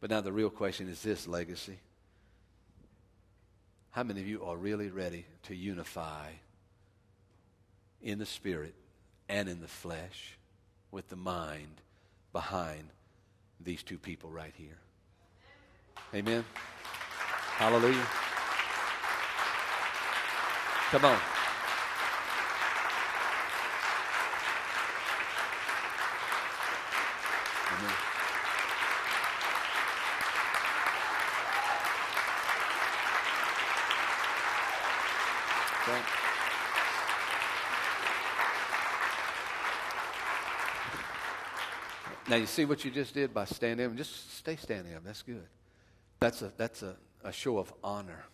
But now the real question is this legacy. How many of you are really ready to unify in the spirit and in the flesh with the mind behind these two people right here? Amen. Hallelujah. Come on. Amen. Now you see what you just did by standing up. Just stay standing up. That's good. That's a that's a, a show of honor.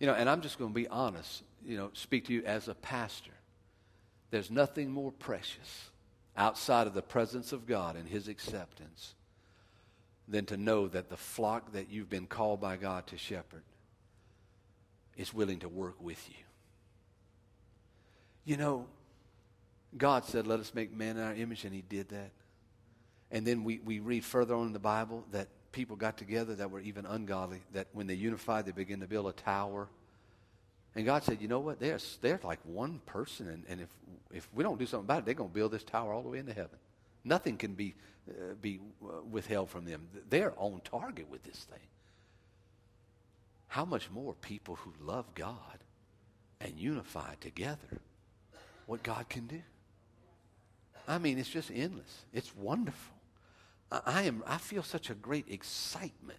You know, and I'm just going to be honest, you know, speak to you as a pastor. There's nothing more precious outside of the presence of God and His acceptance than to know that the flock that you've been called by God to shepherd is willing to work with you. You know, God said, Let us make man in our image, and He did that. And then we, we read further on in the Bible that people got together that were even ungodly, that when they unified, they began to build a tower. And God said, you know what? They're, they're like one person, and, and if, if we don't do something about it, they're going to build this tower all the way into heaven. Nothing can be, uh, be uh, withheld from them. They're on target with this thing. How much more people who love God and unify together, what God can do? I mean, it's just endless. It's wonderful. I, am, I feel such a great excitement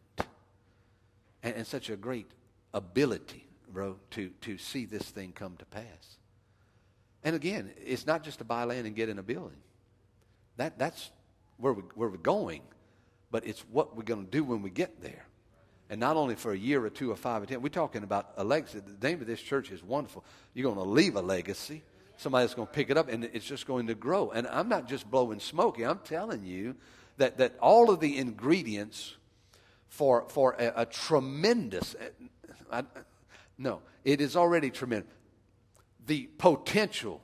and, and such a great ability, bro, to, to see this thing come to pass. And again, it's not just to buy land and get in a building. That, that's where, we, where we're going, but it's what we're going to do when we get there. And not only for a year or two or five or ten. We're talking about a legacy. The name of this church is wonderful. You're going to leave a legacy. Somebody's going to pick it up, and it's just going to grow. And I'm not just blowing smoke. I'm telling you that, that all of the ingredients for, for a, a tremendous, eh, I, no, it is already tremendous. The potential.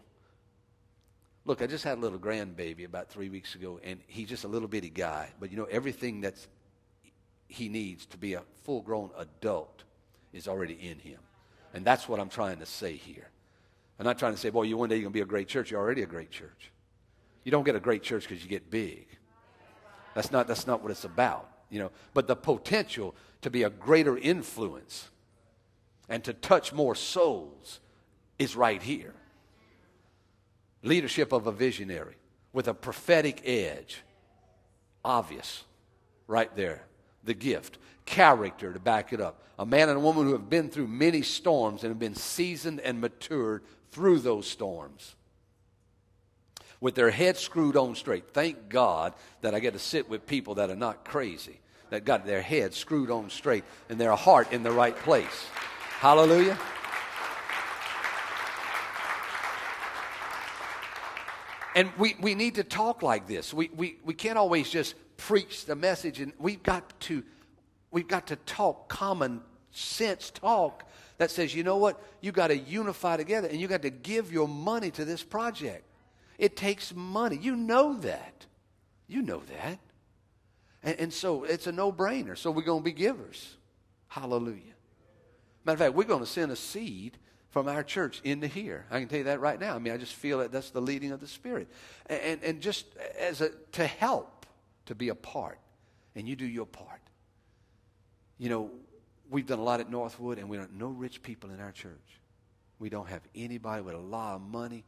Look, I just had a little grandbaby about three weeks ago, and he's just a little bitty guy. But you know, everything that's he needs to be a full grown adult is already in him. And that's what I'm trying to say here. I'm not trying to say, boy, you one day you're going to be a great church. You're already a great church. You don't get a great church because you get big. That's not, that's not what it's about, you know. But the potential to be a greater influence and to touch more souls is right here. Leadership of a visionary with a prophetic edge, obvious, right there. The gift, character to back it up. A man and a woman who have been through many storms and have been seasoned and matured through those storms with their heads screwed on straight. Thank God that I get to sit with people that are not crazy, that got their heads screwed on straight and their heart in the right place. Hallelujah. And we, we need to talk like this. We, we, we can't always just preach the message, and we've got to we've got to talk common sense talk that says, you know what, you got to unify together and you got to give your money to this project. It takes money. You know that. You know that. And, and so it's a no brainer. So we're going to be givers. Hallelujah. Matter of fact, we're going to send a seed from our church into here. I can tell you that right now. I mean, I just feel that that's the leading of the Spirit. And, and, and just as a, to help, to be a part. And you do your part. You know, we've done a lot at Northwood, and we don't no rich people in our church. We don't have anybody with a lot of money,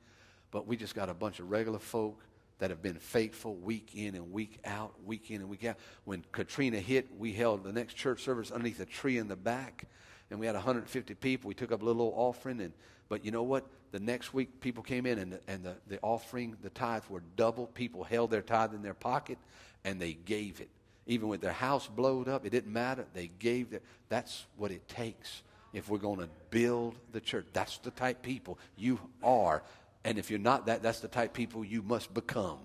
but we just got a bunch of regular folk that have been faithful week in and week out, week in and week out. When Katrina hit, we held the next church service underneath a tree in the back, and we had 150 people. We took up a little offering, and but you know what? The next week, people came in, and the, and the, the offering, the tithes were double. People held their tithe in their pocket, and they gave it. Even with their house blowed up, it didn't matter. They gave it. That's what it takes if we're going to build the church. That's the type people you are. And if you're not that, that's the type people you must become.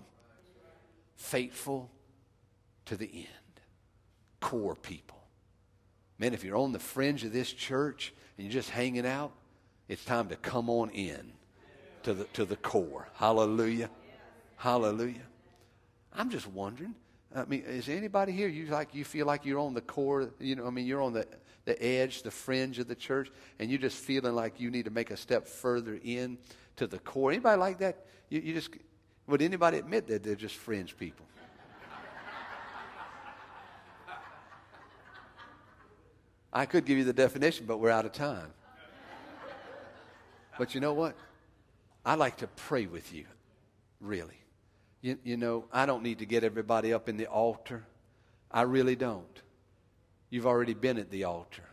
Faithful to the end. Core people. Man, if you're on the fringe of this church and you're just hanging out, it's time to come on in to the, to the core. Hallelujah. Hallelujah. I'm just wondering. I mean, is anybody here you like you feel like you're on the core? You know, I mean, you're on the the edge, the fringe of the church, and you're just feeling like you need to make a step further in to the core. Anybody like that? You, you just would anybody admit that they're just fringe people? I could give you the definition, but we're out of time. But you know what? I like to pray with you, really. You, you know, I don't need to get everybody up in the altar. I really don't. You've already been at the altar.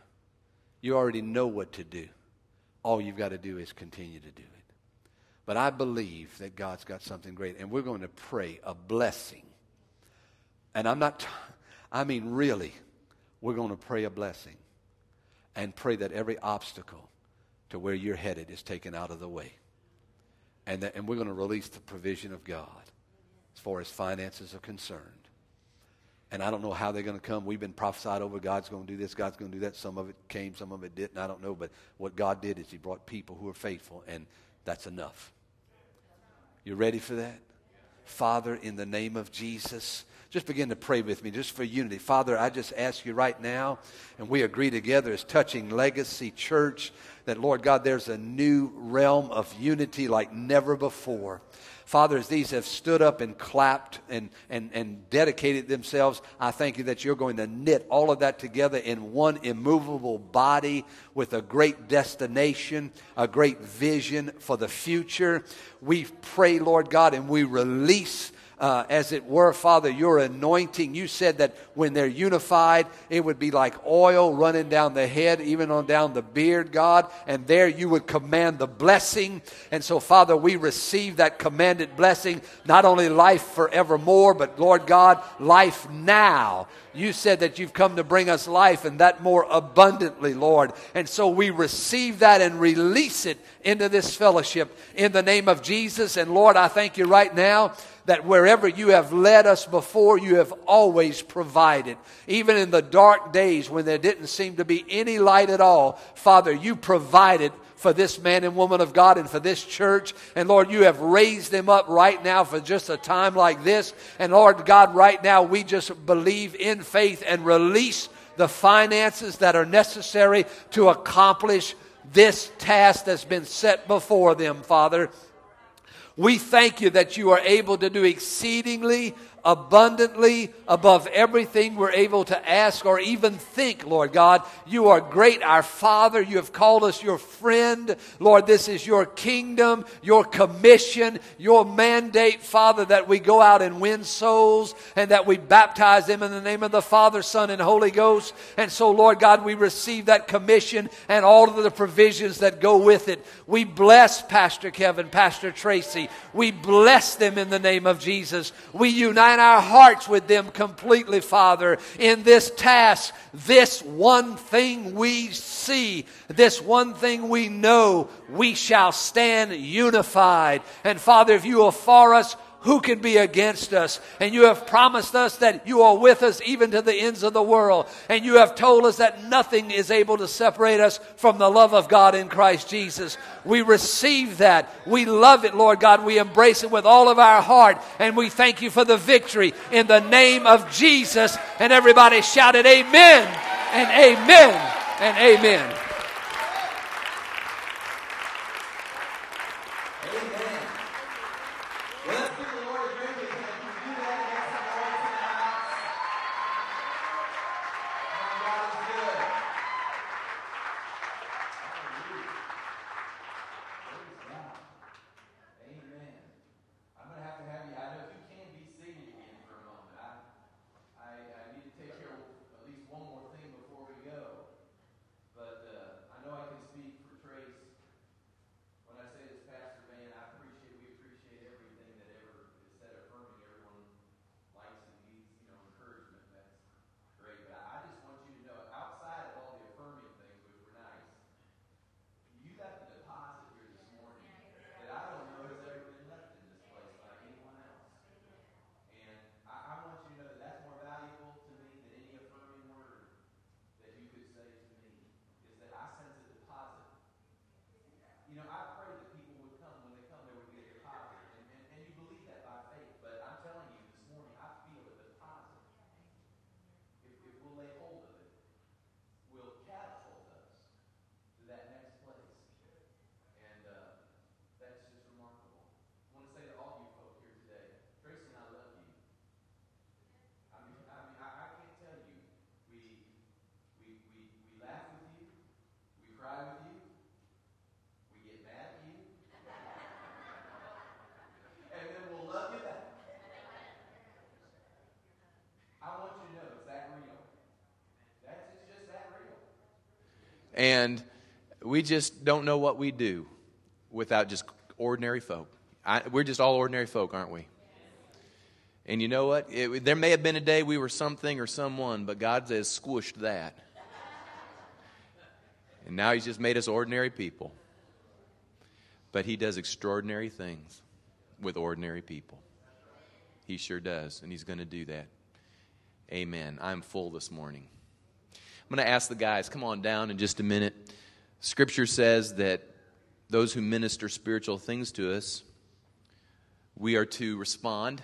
You already know what to do. All you've got to do is continue to do it. But I believe that God's got something great, and we're going to pray a blessing. And I'm not, I mean, really, we're going to pray a blessing and pray that every obstacle to where you're headed is taken out of the way. And, that, and we're going to release the provision of God as far as finances are concerned. And I don't know how they're going to come. We've been prophesied over God's going to do this, God's going to do that. Some of it came, some of it didn't. I don't know. But what God did is He brought people who are faithful, and that's enough. You ready for that? Father, in the name of Jesus, just begin to pray with me just for unity. Father, I just ask you right now, and we agree together as touching Legacy Church, that Lord God, there's a new realm of unity like never before. Father, as these have stood up and clapped and, and, and dedicated themselves, I thank you that you're going to knit all of that together in one immovable body with a great destination, a great vision for the future. We pray, Lord God, and we release uh, as it were, Father, your anointing. You said that when they're unified, it would be like oil running down the head, even on down the beard, God. And there you would command the blessing. And so, Father, we receive that commanded blessing, not only life forevermore, but Lord God, life now. You said that you've come to bring us life and that more abundantly, Lord. And so we receive that and release it into this fellowship in the name of Jesus. And Lord, I thank you right now that wherever you have led us before, you have always provided. Even in the dark days when there didn't seem to be any light at all, Father, you provided for this man and woman of God and for this church. And Lord, you have raised them up right now for just a time like this. And Lord God, right now we just believe in faith and release the finances that are necessary to accomplish this task that's been set before them, Father. We thank you that you are able to do exceedingly abundantly above everything we're able to ask or even think, Lord God. You are great, our Father. You have called us your friend. Lord, this is your kingdom, your commission, your mandate, Father, that we go out and win souls and that we baptize them in the name of the Father, Son, and Holy Ghost. And so, Lord God, we receive that commission and all of the provisions that go with it. We bless Pastor Kevin, Pastor Tracy. We bless them in the name of Jesus. We unite our hearts with them completely, Father, in this task, this one thing we see, this one thing we know, we shall stand unified. And Father, if you are for us, who can be against us? And you have promised us that you are with us even to the ends of the world. And you have told us that nothing is able to separate us from the love of God in Christ Jesus. We receive that. We love it, Lord God. We embrace it with all of our heart. And we thank you for the victory in the name of Jesus. And everybody shouted, Amen and Amen and Amen. And we just don't know what we do without just ordinary folk. I, we're just all ordinary folk, aren't we? And you know what? It, there may have been a day we were something or someone, but God has squished that. And now He's just made us ordinary people. But He does extraordinary things with ordinary people. He sure does, and He's going to do that. Amen. I'm full this morning. I'm going to ask the guys, come on down in just a minute. Scripture says that those who minister spiritual things to us, we are to respond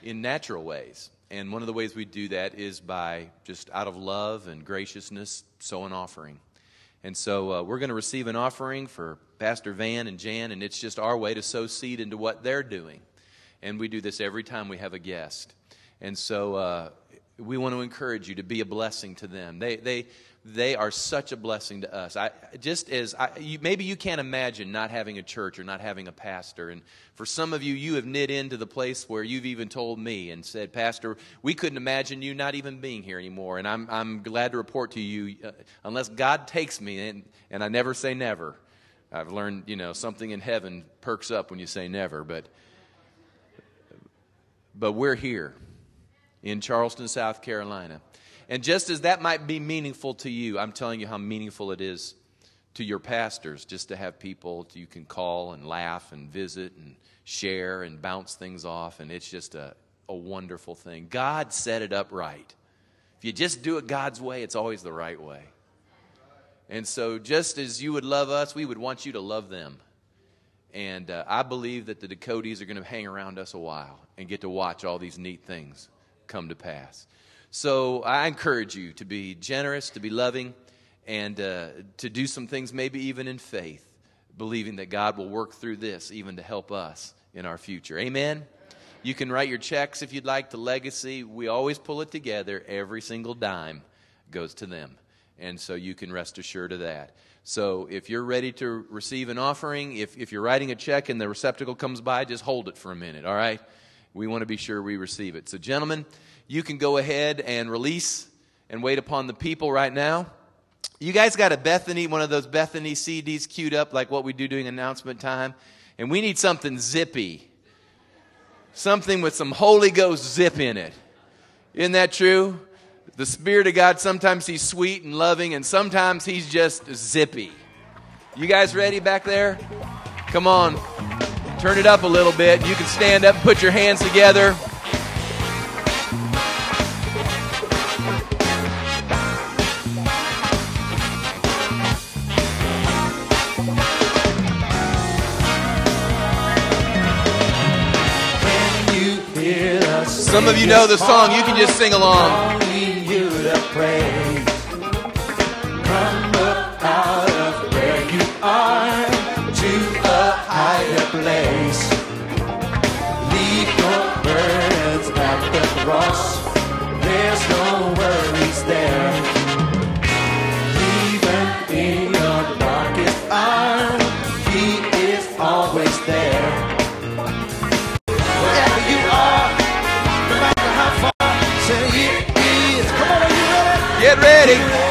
in natural ways. And one of the ways we do that is by just out of love and graciousness, sow an offering. And so uh, we're going to receive an offering for Pastor Van and Jan, and it's just our way to sow seed into what they're doing. And we do this every time we have a guest. And so uh, we want to encourage you to be a blessing to them. They, they, they are such a blessing to us. I, just as I, you, maybe you can't imagine not having a church or not having a pastor. And for some of you, you have knit into the place where you've even told me and said, Pastor, we couldn't imagine you not even being here anymore. And I'm, I'm glad to report to you, uh, unless God takes me, and, and I never say never. I've learned, you know, something in heaven perks up when you say never, but, but we're here in Charleston, South Carolina. And just as that might be meaningful to you, I'm telling you how meaningful it is to your pastors just to have people you can call and laugh and visit and share and bounce things off. And it's just a, a wonderful thing. God set it up right. If you just do it God's way, it's always the right way. And so, just as you would love us, we would want you to love them. And uh, I believe that the Dakotas are going to hang around us a while and get to watch all these neat things come to pass. So I encourage you to be generous, to be loving, and uh, to do some things maybe even in faith, believing that God will work through this even to help us in our future. Amen? You can write your checks if you'd like to Legacy. We always pull it together. Every single dime goes to them. And so you can rest assured of that. So if you're ready to receive an offering, if, if you're writing a check and the receptacle comes by, just hold it for a minute, all right? We want to be sure we receive it. So, gentlemen, you can go ahead and release and wait upon the people right now. You guys got a Bethany, one of those Bethany CDs queued up like what we do during announcement time. And we need something zippy. Something with some Holy Ghost zip in it. Isn't that true? The Spirit of God, sometimes He's sweet and loving, and sometimes He's just zippy. You guys ready back there? Come on. Turn it up a little bit. You can stand up, and put your hands together. Some of you know the song. You can just sing along. Up